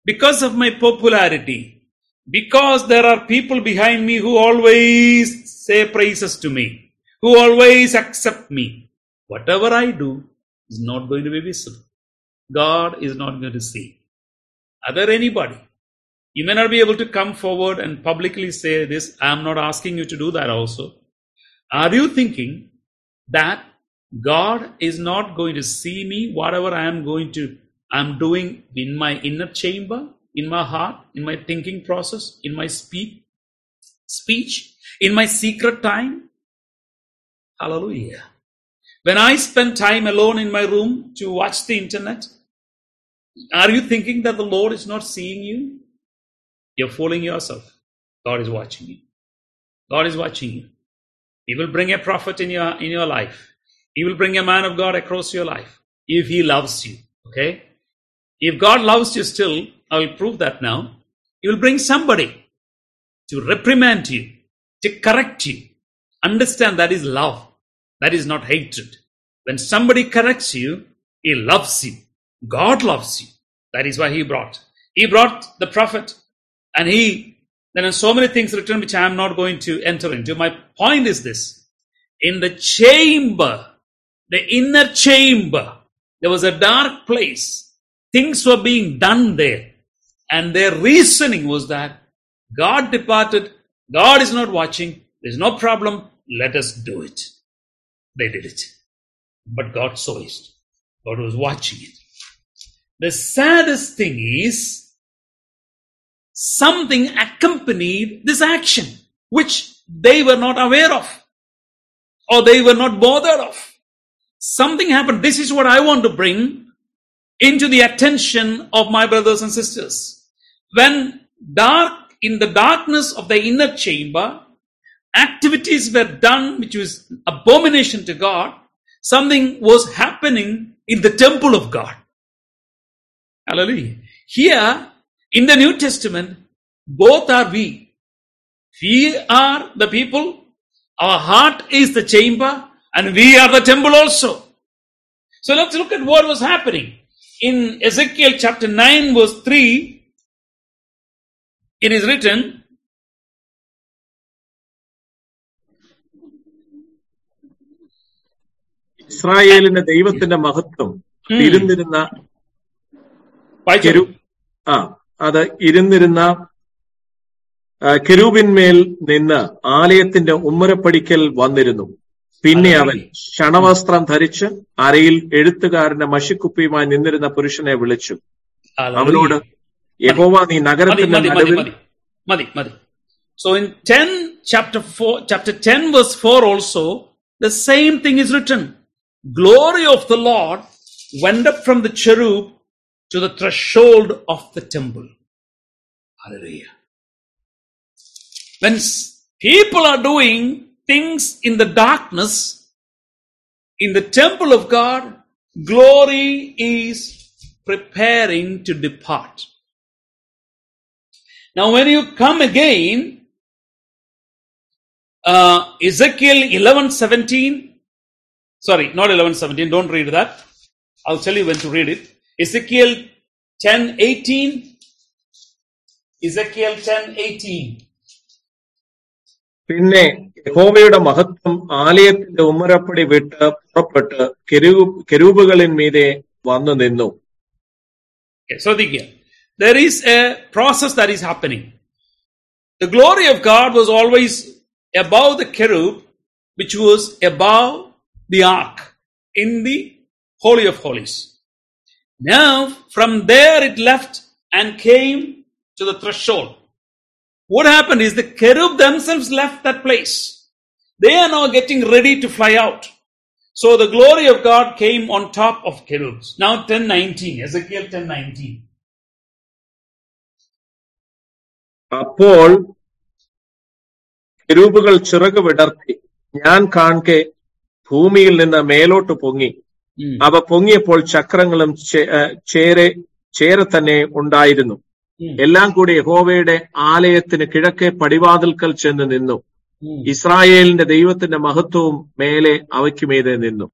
because of my popularity, because there are people behind me who always say praises to me, who always accept me, whatever I do is not going to be visible. God is not going to see. Are there anybody? You may not be able to come forward and publicly say this. I am not asking you to do that also. Are you thinking that God is not going to see me, whatever I am going to, I'm doing in my inner chamber, in my heart, in my thinking process, in my speak, speech, in my secret time? Hallelujah. When I spend time alone in my room to watch the internet, are you thinking that the Lord is not seeing you? You're fooling yourself. God is watching you. God is watching you. He will bring a prophet in your in your life. He will bring a man of God across your life if he loves you. Okay? If God loves you still, I will prove that now. He will bring somebody to reprimand you, to correct you. Understand that is love. That is not hatred. When somebody corrects you, he loves you. God loves you. That is why he brought. He brought the prophet and he, there are so many things written which I am not going to enter into. My point is this. In the chamber, the inner chamber, there was a dark place. Things were being done there. And their reasoning was that God departed. God is not watching. There's no problem. Let us do it. They did it. But God saw it. God was watching it. The saddest thing is something accompanied this action, which they were not aware of or they were not bothered of. Something happened. This is what I want to bring into the attention of my brothers and sisters. When dark, in the darkness of the inner chamber, activities were done which was abomination to God, something was happening in the temple of God. Hallelujah. Here, in the New Testament, both are we. We are the people, our heart is the chamber, and we are the temple also. So let's look at what was happening. In Ezekiel chapter 9, verse 3, it is written, ഇസ്രായേലിന്റെ ദൈവത്തിന്റെ മഹത്വം Hmm. ഇരുന്നിരുന്ന വായിച്ചോ. കെരു ആ അത് ഇരുന്നിരുന്ന കിരൂപിന്മേൽ നിന്ന് ആലയത്തിന്റെ ഉമ്മരപ്പടിക്കൽ വന്നിരുന്നു. പിന്നെ അവൻ ക്ഷണവസ്ത്രം ധരിച്ച് അരയിൽ എഴുത്തുകാരന്റെ മഷിക്കുപ്പിയുമായി നിന്നിരുന്ന പുരുഷനെ വിളിച്ചു. അവനോട് യഹോവ നീ നഗരത്തിന്റെ നടുവിൽ മതി മതി so in ten chapter four chapter ten verse four also the same thing is written glory of the Lord went from the cherub to the threshold of the temple. Hallelujah. When people are doing things in the darkness, in the temple of God, glory is preparing to depart. Now, when you come again, uh, Ezekiel 11 17, sorry, not 11 17, don't read that. I'll tell you when to read it. Ezekiel 10 18, Ezekiel 10 18. പിന്നെ യഹോവയുടെ മഹത്വം ആലയത്തിന്റെ ഉമ്മരപ്പടി വിട്ട് പുറപ്പെട്ട് കെരൂ കെരൂബുകളിന്മീതെ വന്നു നിന്നു Okay, so the, there is a process that is happening. The glory of God was always above the cherub, which was above the ark in the Holy of Holies. Now, from there it left and came to the threshold. What happened is the cherub themselves left that place. They are now getting ready to fly out. So the glory of God came on top of cherubs. Now 1019, Ezekiel 1019. അപ്പോൾ കെരൂബുകൾ ചിറക് വിടർത്തി ഞാൻ കാൺകെ ഭൂമിയിൽ നിന്ന് മേലോട്ട് പൊങ്ങി Mm. അവ പൊങ്ങിയപ്പോൾ ചക്രങ്ങളും ചേരെ ചേരെ തന്നെ ഉണ്ടായിരുന്നു. എല്ലാം കൂടി യഹോവയുടെ ആലയത്തിന് കിഴക്കേ പടിവാതിൽക്കൽ ചെന്ന് നിന്നു. ഇസ്രായേലിന്റെ ദൈവത്തിന്റെ മഹത്വവും മേലെ അവയ്ക്ക് മീതെ നിന്നു.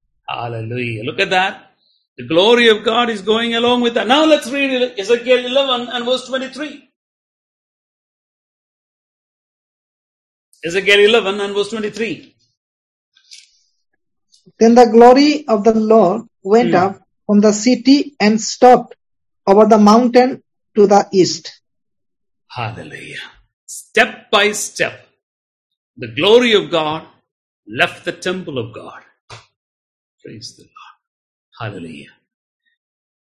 Ezekiel 11 and verse 23. Then the glory of the Lord went Hmm. up from the city and stopped over the mountain to the east. Hallelujah. Step by step, the glory of God left the temple of God. Praise the Lord. Hallelujah.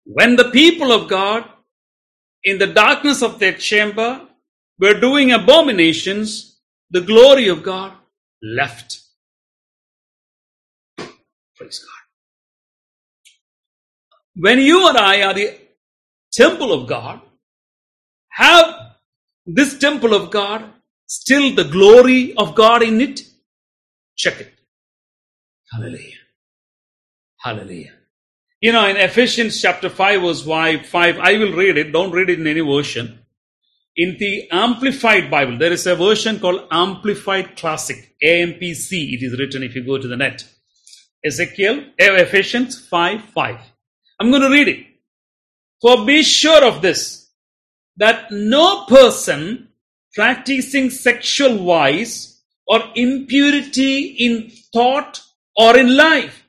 When the people of God, in the darkness of their chamber, were doing abominations, the glory of God left. Praise God. When you and I are the temple of God, have this temple of God still the glory of God in it? Check it. Hallelujah. Hallelujah. You know, in Ephesians chapter 5, verse 5, 5, I will read it. Don't read it in any version. In the Amplified Bible, there is a version called Amplified Classic, AMPC. It is written if you go to the net. Ezekiel, eh, Ephesians 5, 5. I'm going to read it. For be sure of this, that no person practicing sexual vice or impurity in thought or in life,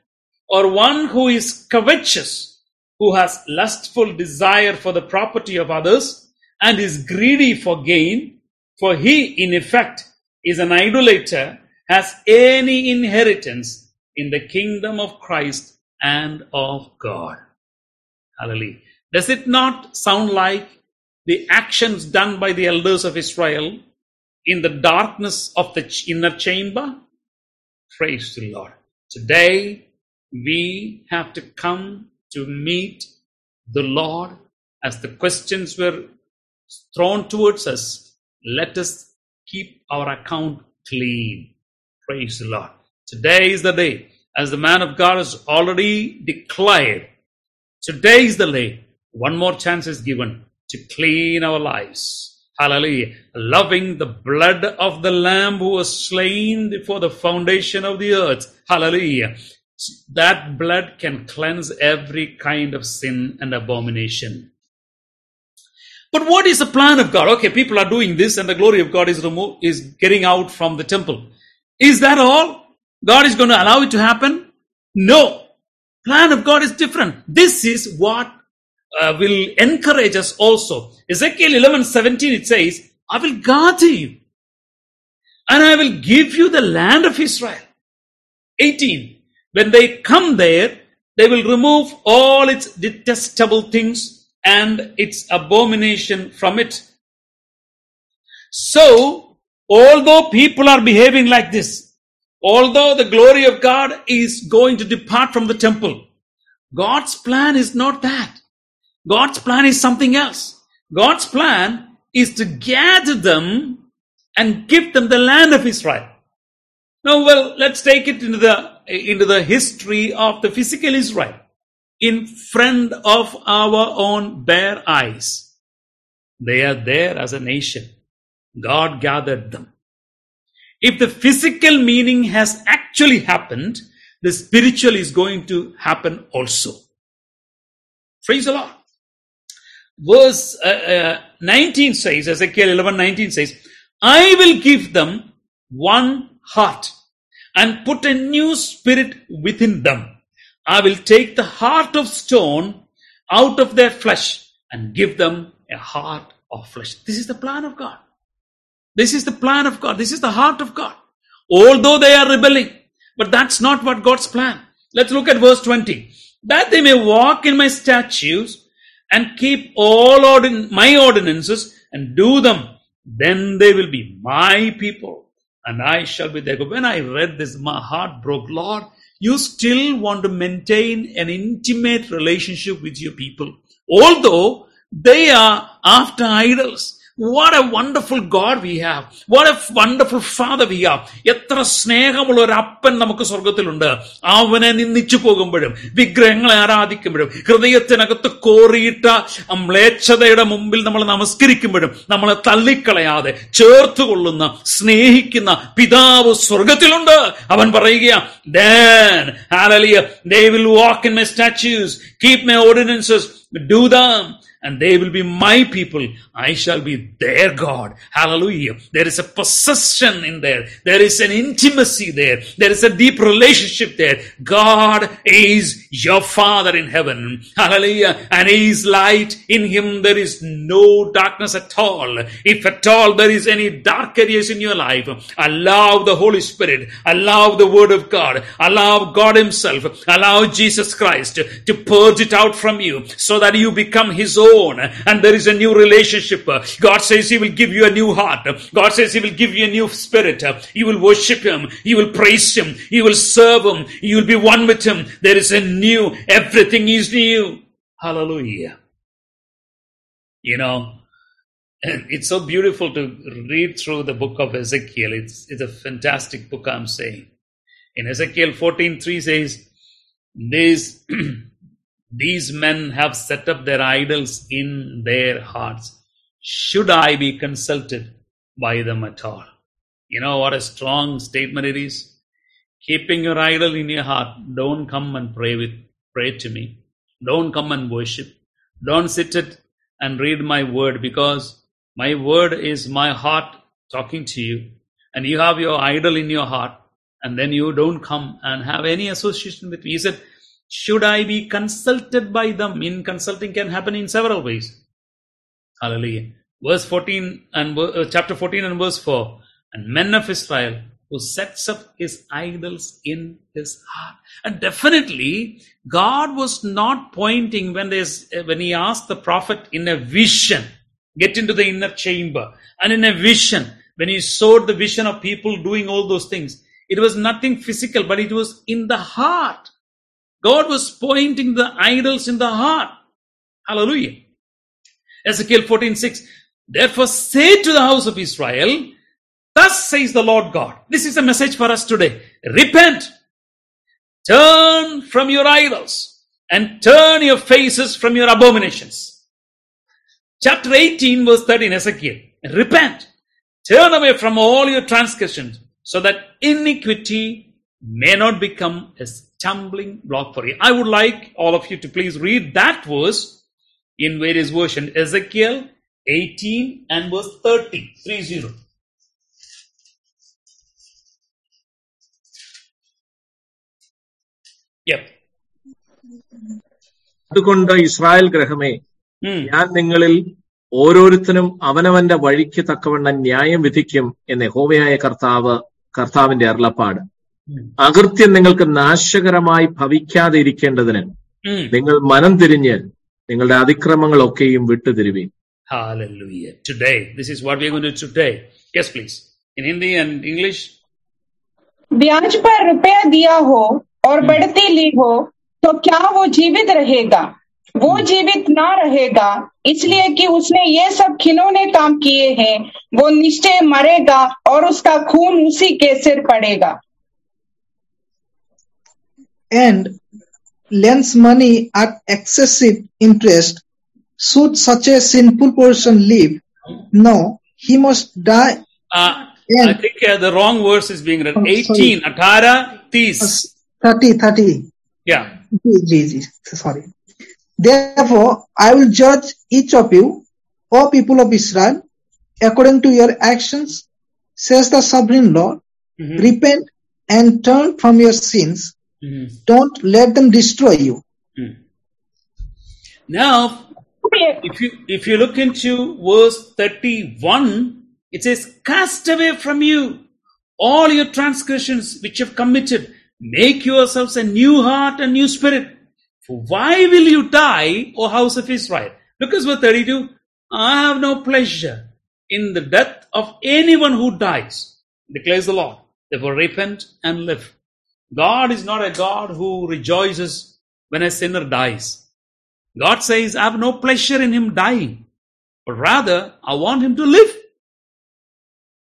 or one who is covetous, who has lustful desire for the property of others, and is greedy for gain, for he in effect is an idolater, has any inheritance in the kingdom of Christ and of God. Hallelujah. Does it not sound like the actions done by the elders of Israel in the darkness of the inner chamber? Praise the Lord. Today, we have to come to meet the Lord as the questions were thrown towards us. Let us keep our account clean. Praise the Lord. Today is the day, as the man of God has already declared. Today is the day. One more chance is given to clean our lives. Hallelujah. Loving the blood of the Lamb who was slain before the foundation of the earth. Hallelujah. That blood can cleanse every kind of sin and abomination. But what is the plan of God? Okay, people are doing this and the glory of God is removed, is getting out from the temple. Is that all? God is going to allow it to happen? No. Plan of God is different. This is what uh, will encourage us also. Ezekiel 11 17 it says, I will guard you and I will give you the land of Israel. 18. When they come there, they will remove all its detestable things and its abomination from it. So, although people are behaving like this, although the glory of God is going to depart from the temple, God's plan is not that. God's plan is something else. God's plan is to gather them and give them the land of Israel. Now, well, let's take it into the into the history of the physical Israel in front of our own bare eyes. They are there as a nation. God gathered them. If the physical meaning has actually happened, the spiritual is going to happen also. Praise the Lord. Verse uh, uh, 19 says, Ezekiel 11 19 says, I will give them one heart and put a new spirit within them. I will take the heart of stone out of their flesh and give them a heart of flesh. This is the plan of God. This is the plan of God. This is the heart of God. Although they are rebelling, but that's not what God's plan. Let's look at verse 20. That they may walk in my statutes and keep all ordin- my ordinances and do them. Then they will be my people and I shall be their God. When I read this, my heart broke. Lord, you still want to maintain an intimate relationship with your people, although they are after idols. What a wonderful God we have. What a wonderful father we have. എത്ര സ്നേഹമുള്ള ഒരു അപ്പൻ നമുക്ക് സ്വർഗത്തിലുണ്ട് അവനെ നിന്ദിച്ചു പോകുമ്പോഴും വിഗ്രഹങ്ങളെ ആരാധിക്കുമ്പോഴും ഹൃദയത്തിനകത്ത് കോറിയിട്ട മ്ലേച്ഛതയുടെ മുമ്പിൽ നമ്മൾ നമസ്കരിക്കുമ്പോഴും നമ്മളെ തള്ളിക്കളയാതെ ചേർത്തുകൊള്ളുന്ന സ്നേഹിക്കുന്ന പിതാവ് സ്വർഗത്തിലുണ്ട് അവൻ പറയുക then hallelujah. They will walk in my statutes keep my ordinances. Do them and they will be my people. I shall be their God. Hallelujah. There is a possession in there. There is an intimacy there. There is a deep relationship there. God is your Father in heaven. Hallelujah. And He is light. In Him there is no darkness at all. If at all there is any dark areas in your life, allow the Holy Spirit, allow the Word of God, allow God Himself, allow Jesus Christ to purge it out from you so that you become His own and there is a new relationship. God says He will give you a new heart. God says He will give you a new spirit. You will worship Him. You will praise Him. You will serve Him. You will be one with Him. There is a new, everything is new. Hallelujah. You know, it's so beautiful to read through the book of Ezekiel. It's, it's a fantastic book, I'm saying. In Ezekiel 14:3 says, These, <clears throat> these men have set up their idols in their hearts. Should I be consulted by them at all? You know what a strong statement it is? Keeping your idol in your heart. Don't come and pray with pray to me. Don't come and worship. Don't sit it and read my word because my word is my heart talking to you. And you have your idol in your heart. And then you don't come and have any association with me. He said, should I be consulted by them? In consulting can happen in several ways. Hallelujah. Verse 14 and uh, chapter 14 and verse 4. And men of Israel who sets up his idols in his heart. And definitely, God was not pointing when there's when he asked the prophet in a vision, get into the inner chamber, and in a vision, when he saw the vision of people doing all those things, it was nothing physical, but it was in the heart. God was pointing the idols in the heart. Hallelujah. Ezekiel 14 6. Therefore, say to the house of Israel, Thus says the Lord God. This is a message for us today. Repent. Turn from your idols and turn your faces from your abominations. Chapter 18, verse 13, Ezekiel. Repent. Turn away from all your transgressions so that iniquity may not become a stumbling block for you. I would like all of you to please read that verse in various versions. Ezekiel 18 and verse 30. 30. Yep. അതുകൊണ്ട് Israel ഗ്രഹമേ Hmm. ഞാൻ നിങ്ങളിൽ ഓരോരുത്തനും അവനവന്റെ വഴിക്ക് തക്കവണ്ണം ന്യായം വിധിക്കും എന്ന് യഹോവയായ കർത്താവ് കർത്താവിന്റെ അരുളപ്പാട് Hmm. അകൃത്യം നിങ്ങൾക്ക് നാശകരമായി ഭവിക്കാതെ ഇരിക്കേണ്ടതിന് Hmm. നിങ്ങൾ മനം തിരിഞ്ഞ് നിങ്ങളുടെ അതിക്രമങ്ങളൊക്കെയും വിട്ടുതിരുവീൻ Hallelujah. Today, this is what we are going to do today. Yes, please. In Hindi and English, ब्याज पर रुपया दिया हो और बढ़ती ली हो तो क्या वो जीवित रहेगा वो जीवित ना रहेगा इसलिए कि उसने ये सब खिलौने काम किए हैं वो निश्चय मरेगा और उसका खून उसी के सिर पड़ेगा and lends money at excessive interest. Should such a sinful person live? No, he must die. uh. I think uh, the wrong verse is being read. Oh, 18, Atara, Tis. 30, 30. Yeah. Sorry. Therefore, I will judge each of you, O people of Israel, according to your actions, says the sovereign Lord. Mhm. Repent and turn from your sins. Mhm. Don't let them destroy you. Mhm. Now, if you if you look into verse 31 it says cast away from you all your transgressions which you have committed make yourselves a new heart and new spirit for why will you die o house of israel look at verse 32 i have no pleasure in the death of anyone who dies declares the lord therefore repent and live god is not a god who rejoices when a sinner dies God says, I have no pleasure in him dying, but rather I want him to live.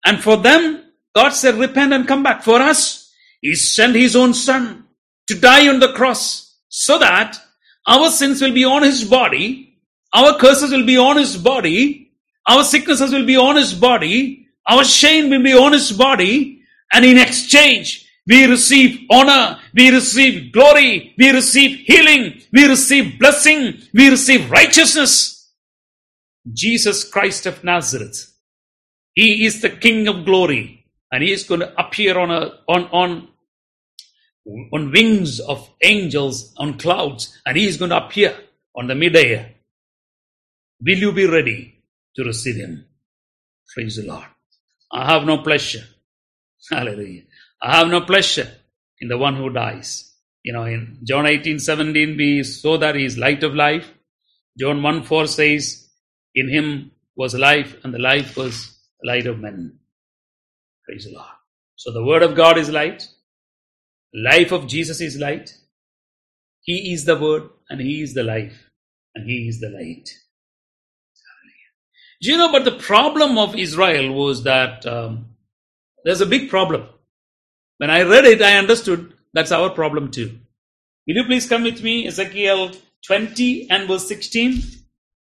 And for them, God said, repent and come back. For us, he sent his own son to die on the cross so that our sins will be on his body, our curses will be on his body, our sicknesses will be on his body, our shame will be on his body, and in exchange, we receive honor, we receive glory, we receive healing, we receive blessing, we receive righteousness. Jesus Christ of Nazareth. He is the King of glory, and he is going to appear on a on on on wings of angels on clouds, and he is going to appear on the midair. Will you be ready to receive him? Praise the Lord. I have no pleasure. Hallelujah. I have no pleasure in the one who dies. You know, in John 18, 17, we saw that he is light of life. John 1, 4 says, in him was life, and the life was the light of men. Praise the Lord. So the word of God is light. Life of Jesus is light. He is the word, and he is the life, and he is the light. Do you know, but the problem of Israel was that um, there's a big problem. When I read it, I understood that's our problem too. Will you please come with me, Ezekiel 20 and verse 16?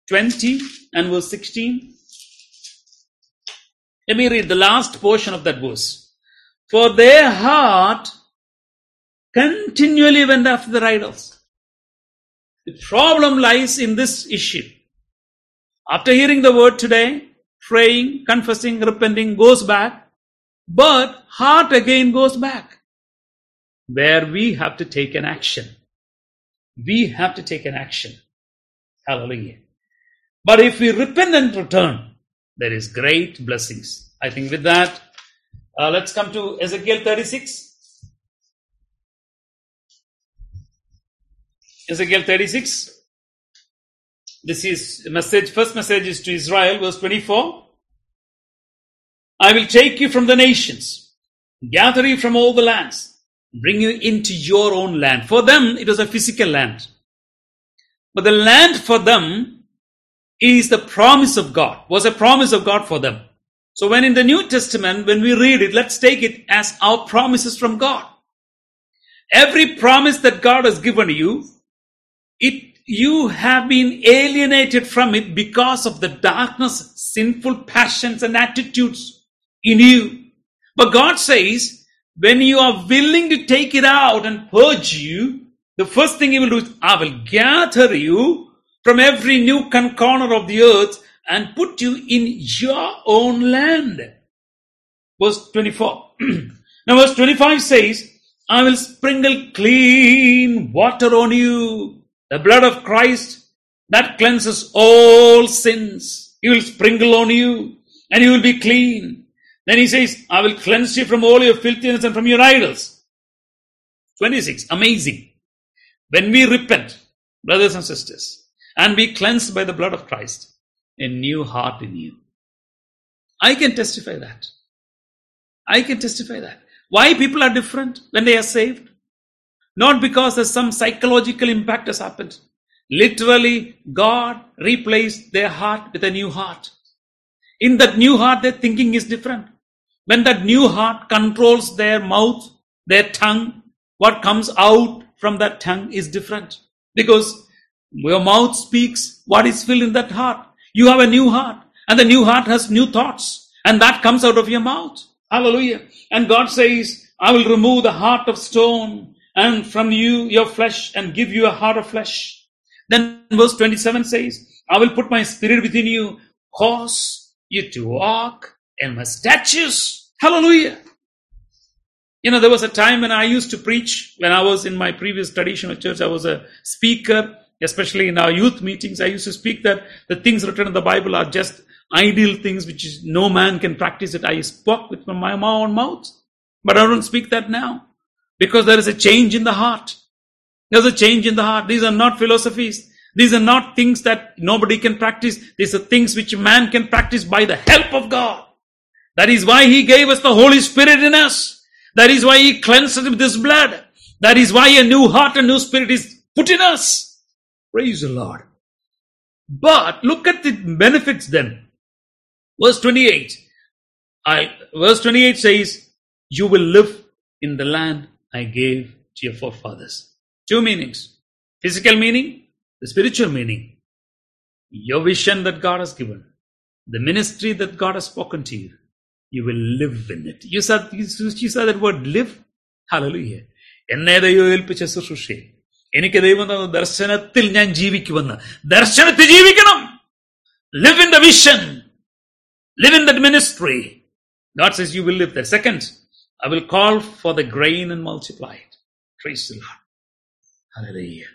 20 and verse 16. Let me read the last portion of that verse. For their heart continually went after the idols. The problem lies in this issue. After hearing the word today, praying, confessing, repenting, goes back, but heart again goes back. Where we have to take an action. We have to take an action. Hallelujah. But if we repent and return, there is great blessings. I think with that, uh, let's come to Ezekiel 36. Ezekiel 36. This is message, first message is to Israel, verse 24. I will take you from the nations, gather you from all the lands, bring you into your own land. For them, it was a physical land. But the land for them is the promise of God, was a promise of God for them. So when in the New Testament, when we read it, let's take it as our promises from God. Every promise that God has given you, it you have been alienated from it because of the darkness, sinful passions and attitudes in you. But God says, when you are willing to take it out and purge you, the first thing He will do is, I will gather you from every nook and corner of the earth and put you in your own land. Verse 24. <clears throat> now, verse 25 says, I will sprinkle clean water on you. The blood of Christ that cleanses all sins. He will sprinkle on you and you will be clean. Then he says, I will cleanse you from all your filthiness and from your idols. 26. Amazing. When we repent, brothers and sisters, and be cleansed by the blood of Christ, a new heart in you. I can testify that. I can testify that. Why people are different when they are saved? Not because there's some psychological impact has happened. Literally, God replaced their heart with a new heart. In that new heart, their thinking is different. When that new heart controls their mouth, their tongue, what comes out from that tongue is different. Because your mouth speaks what is filled in that heart. You have a new heart, and the new heart has new thoughts, and that comes out of your mouth. Hallelujah. And God says, I will remove the heart of stone and from you your flesh and give you a heart of flesh. Then verse 27 says, I will put my spirit within you, cause you to walk in my statues. Hallelujah. You know, there was a time when I used to preach, when I was in my previous traditional church, I was a speaker, especially in our youth meetings. I used to speak that the things written in the Bible are just ideal things which is, no man can practice it. I spoke with my own mouth. But I don't speak that now because there is a change in the heart. There's a change in the heart. These are not philosophies. These are not things that nobody can practice. These are things which man can practice by the help of God. That is why He gave us the Holy Spirit in us. That is why He cleansed us with His blood. That is why a new heart, and new spirit is put in us. Praise the Lord. But look at the benefits then. Verse 28. I, verse 28 says, You will live in the land I gave to your forefathers. Two meanings. Physical meaning, the spiritual meaning. Your vision that God has given, the ministry that God has spoken to you, you will live in it. You said, you said that word live. Hallelujah. എന്നെ ദൈവം ഏൽപ്പിച്ച ശുശ്രൂഷയിൽ എനിക്ക് ദൈവം തന്ന ദർശനത്തിൽ ഞാൻ ജീവിക്കുമെന്ന് ദർശനത്തിൽ ജീവിക്കണം live in the vision live in that ministry god says you will live there second i will call for the grain and multiply it praise the lord hallelujah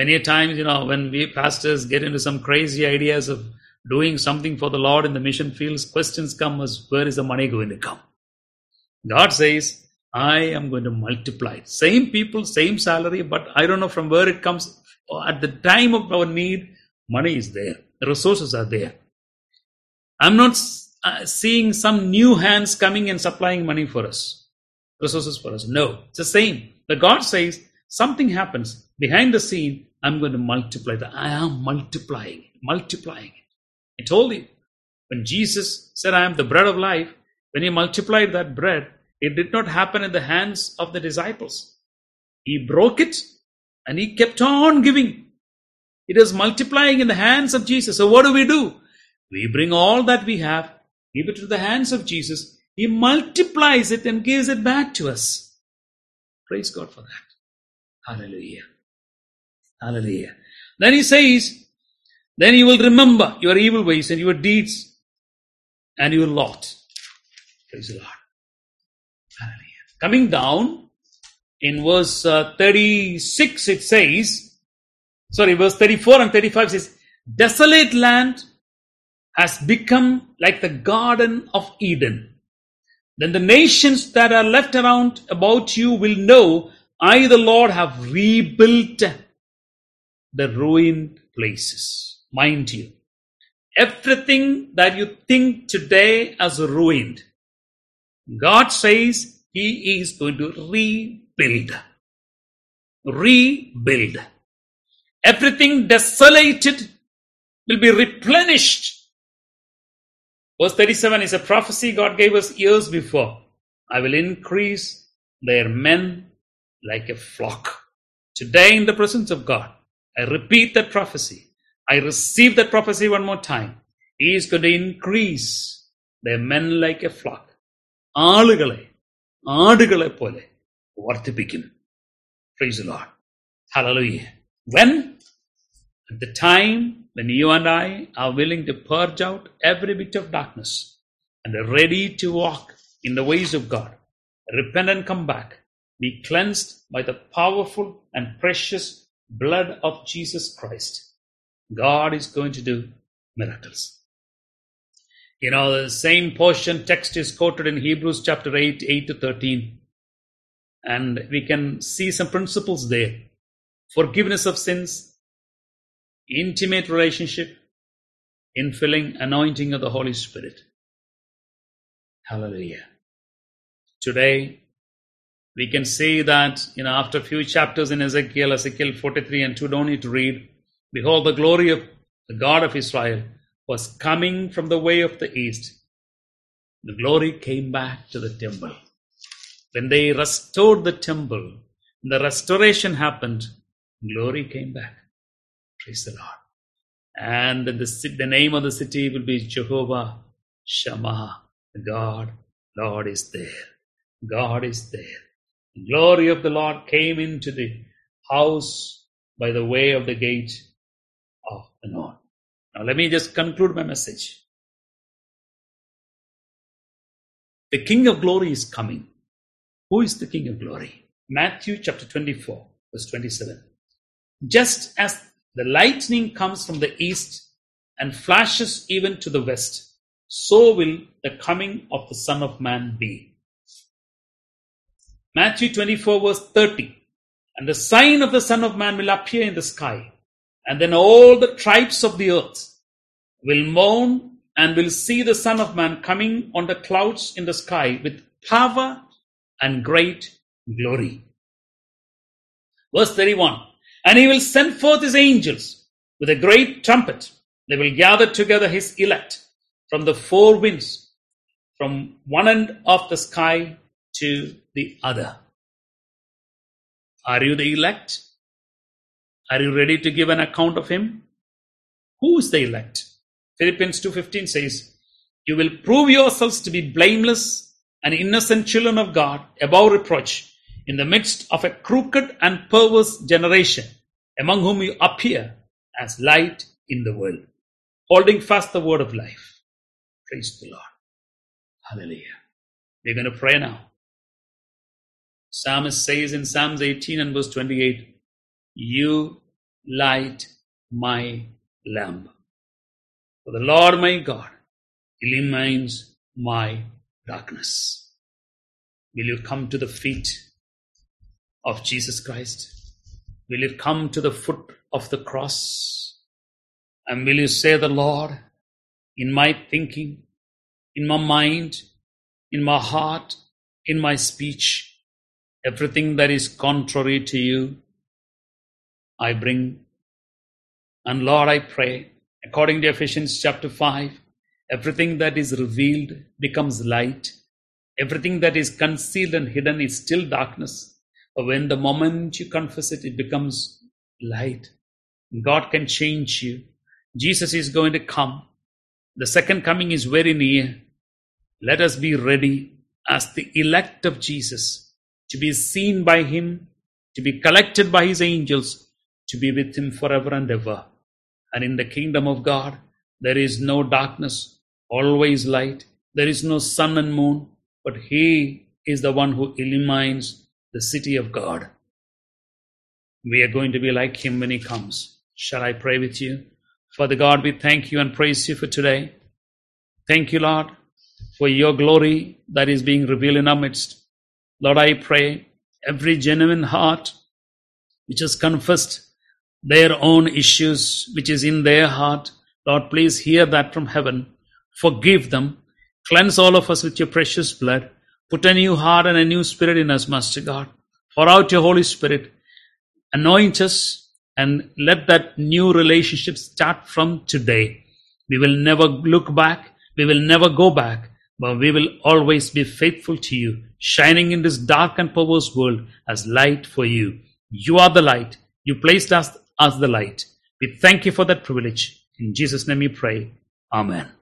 many a times you know when we pastors get into some crazy ideas of doing something for the lord in the mission fields questions come as where is the money going to come god says I am going to multiply. Same people, same salary, but I don't know from where it comes. At the time of our need, money is there. The resources are there. I'm not uh, seeing some new hands coming and supplying money for us, resources for us. No, it's the same. But God says something happens behind the scene. I'm going to multiply that. I am multiplying multiplying. I told you when Jesus said, I am the bread of life, when he multiplied that bread, it did not happen in the hands of the disciples. He broke it and he kept on giving. It is multiplying in the hands of Jesus. So what do we do? We bring all that we have, give it to the hands of Jesus. He multiplies it and gives it back to us. Praise God for that. Hallelujah. Hallelujah. Then he says, then you will remember your evil ways and your deeds and your lot. Praise the Lord. Hallelujah. Coming down in verse uh, 36, it says, sorry, verse 34 and 35 says, Desolate land has become like the Garden of Eden. Then the nations that are left around about you will know I, the Lord, have rebuilt the ruined places. Mind you, everything that you think today as ruined, God says He is going to rebuild. Rebuild. Everything desolated will be replenished. Verse 37 is a prophecy God gave us years before. I will increase their men like a flock. Today, in the presence of God, I repeat that prophecy. I receive that prophecy one more time. He is going to increase their men like a flock. ആളുകളെ ആടുകളെ പോലെ വർദ്ധിപ്പിക്കും Praise the Lord. Hallelujah. When? At the time when you and I are willing to purge out every bit of darkness and are ready to walk in the ways of God, repent and come back, be cleansed by the powerful and precious blood of Jesus Christ, God is going to do miracles. You know, the same portion text is quoted in Hebrews chapter 8, 8 to 13. And we can see some principles there. Forgiveness of sins, intimate relationship, infilling anointing of the Holy Spirit. Hallelujah. Today, we can see that, you know, after a few chapters in Ezekiel, Ezekiel 43 and 2, don't need to read. Behold, the glory of the God of Israel was coming from the way of the east. The glory came back to the temple. When they restored the temple, the restoration happened, glory came back. Praise the Lord. And the, the name of the city will be Jehovah Shammah. God, Lord is there. God is there. The glory of the Lord came into the house by the way of the gate Now let me just conclude my message. The King of glory is coming. Who is the King of glory? Matthew chapter 24, verse 27. Just as the lightning comes from the east and flashes even to the west, so will the coming of the Son of Man be. Matthew 24, verse 30. And the sign of the Son of Man will appear in the sky, and then all the tribes of the earth will mourn and will see the Son of Man coming on the clouds in the sky with power and great glory. Verse 31 And he will send forth his angels with a great trumpet. They will gather together his elect from the four winds, from one end of the sky to the other. Are you the elect? Are you ready to give an account of him? Who is the elect? Philippians 2:15 says, "You will prove yourselves to be blameless and innocent children of God, above reproach, in the midst of a crooked and perverse generation, among whom you appear as light in the world, holding fast the word of life." Praise the Lord. Hallelujah. We're going to pray now. Psalmist says in Psalms 18 and verse 28, You light my lamp. For the Lord my God illumines my darkness. Will you come to the feet of Jesus Christ? Will you come to the foot of the cross? And will you say, The Lord, in my thinking, in my mind, in my heart, in my speech, everything that is contrary to you, I bring. And Lord, I pray, according to Ephesians chapter 5, everything that is revealed becomes light. Everything that is concealed and hidden is still darkness. But when the moment you confess it, it becomes light. God can change you. Jesus is going to come. The second coming is very near. Let us be ready as the elect of Jesus to be seen by Him, to be collected by His angels, to be with Him forever and ever. And in the kingdom of God, there is no darkness, always light. There is no sun and moon, but He is the one who illumines the city of God. We are going to be like Him when He comes. Shall I pray with you? Father God, we thank you and praise you for today. Thank you, Lord, for your glory that is being revealed in our midst. Lord, I pray every genuine heart which has confessed their own issues, which is in their heart, Lord, please hear that from heaven. Forgive them. Cleanse all of us with your precious blood. Put a new heart and a new spirit in us, Master God. Pour out your Holy Spirit. Anoint us and let that new relationship start from today. We will never look back. We will never go back, but we will always be faithful to you, shining in this dark and perverse world as light for you. You are the light. You placed us as the light. We thank you for that privilege. In Jesus' name we pray. Amen.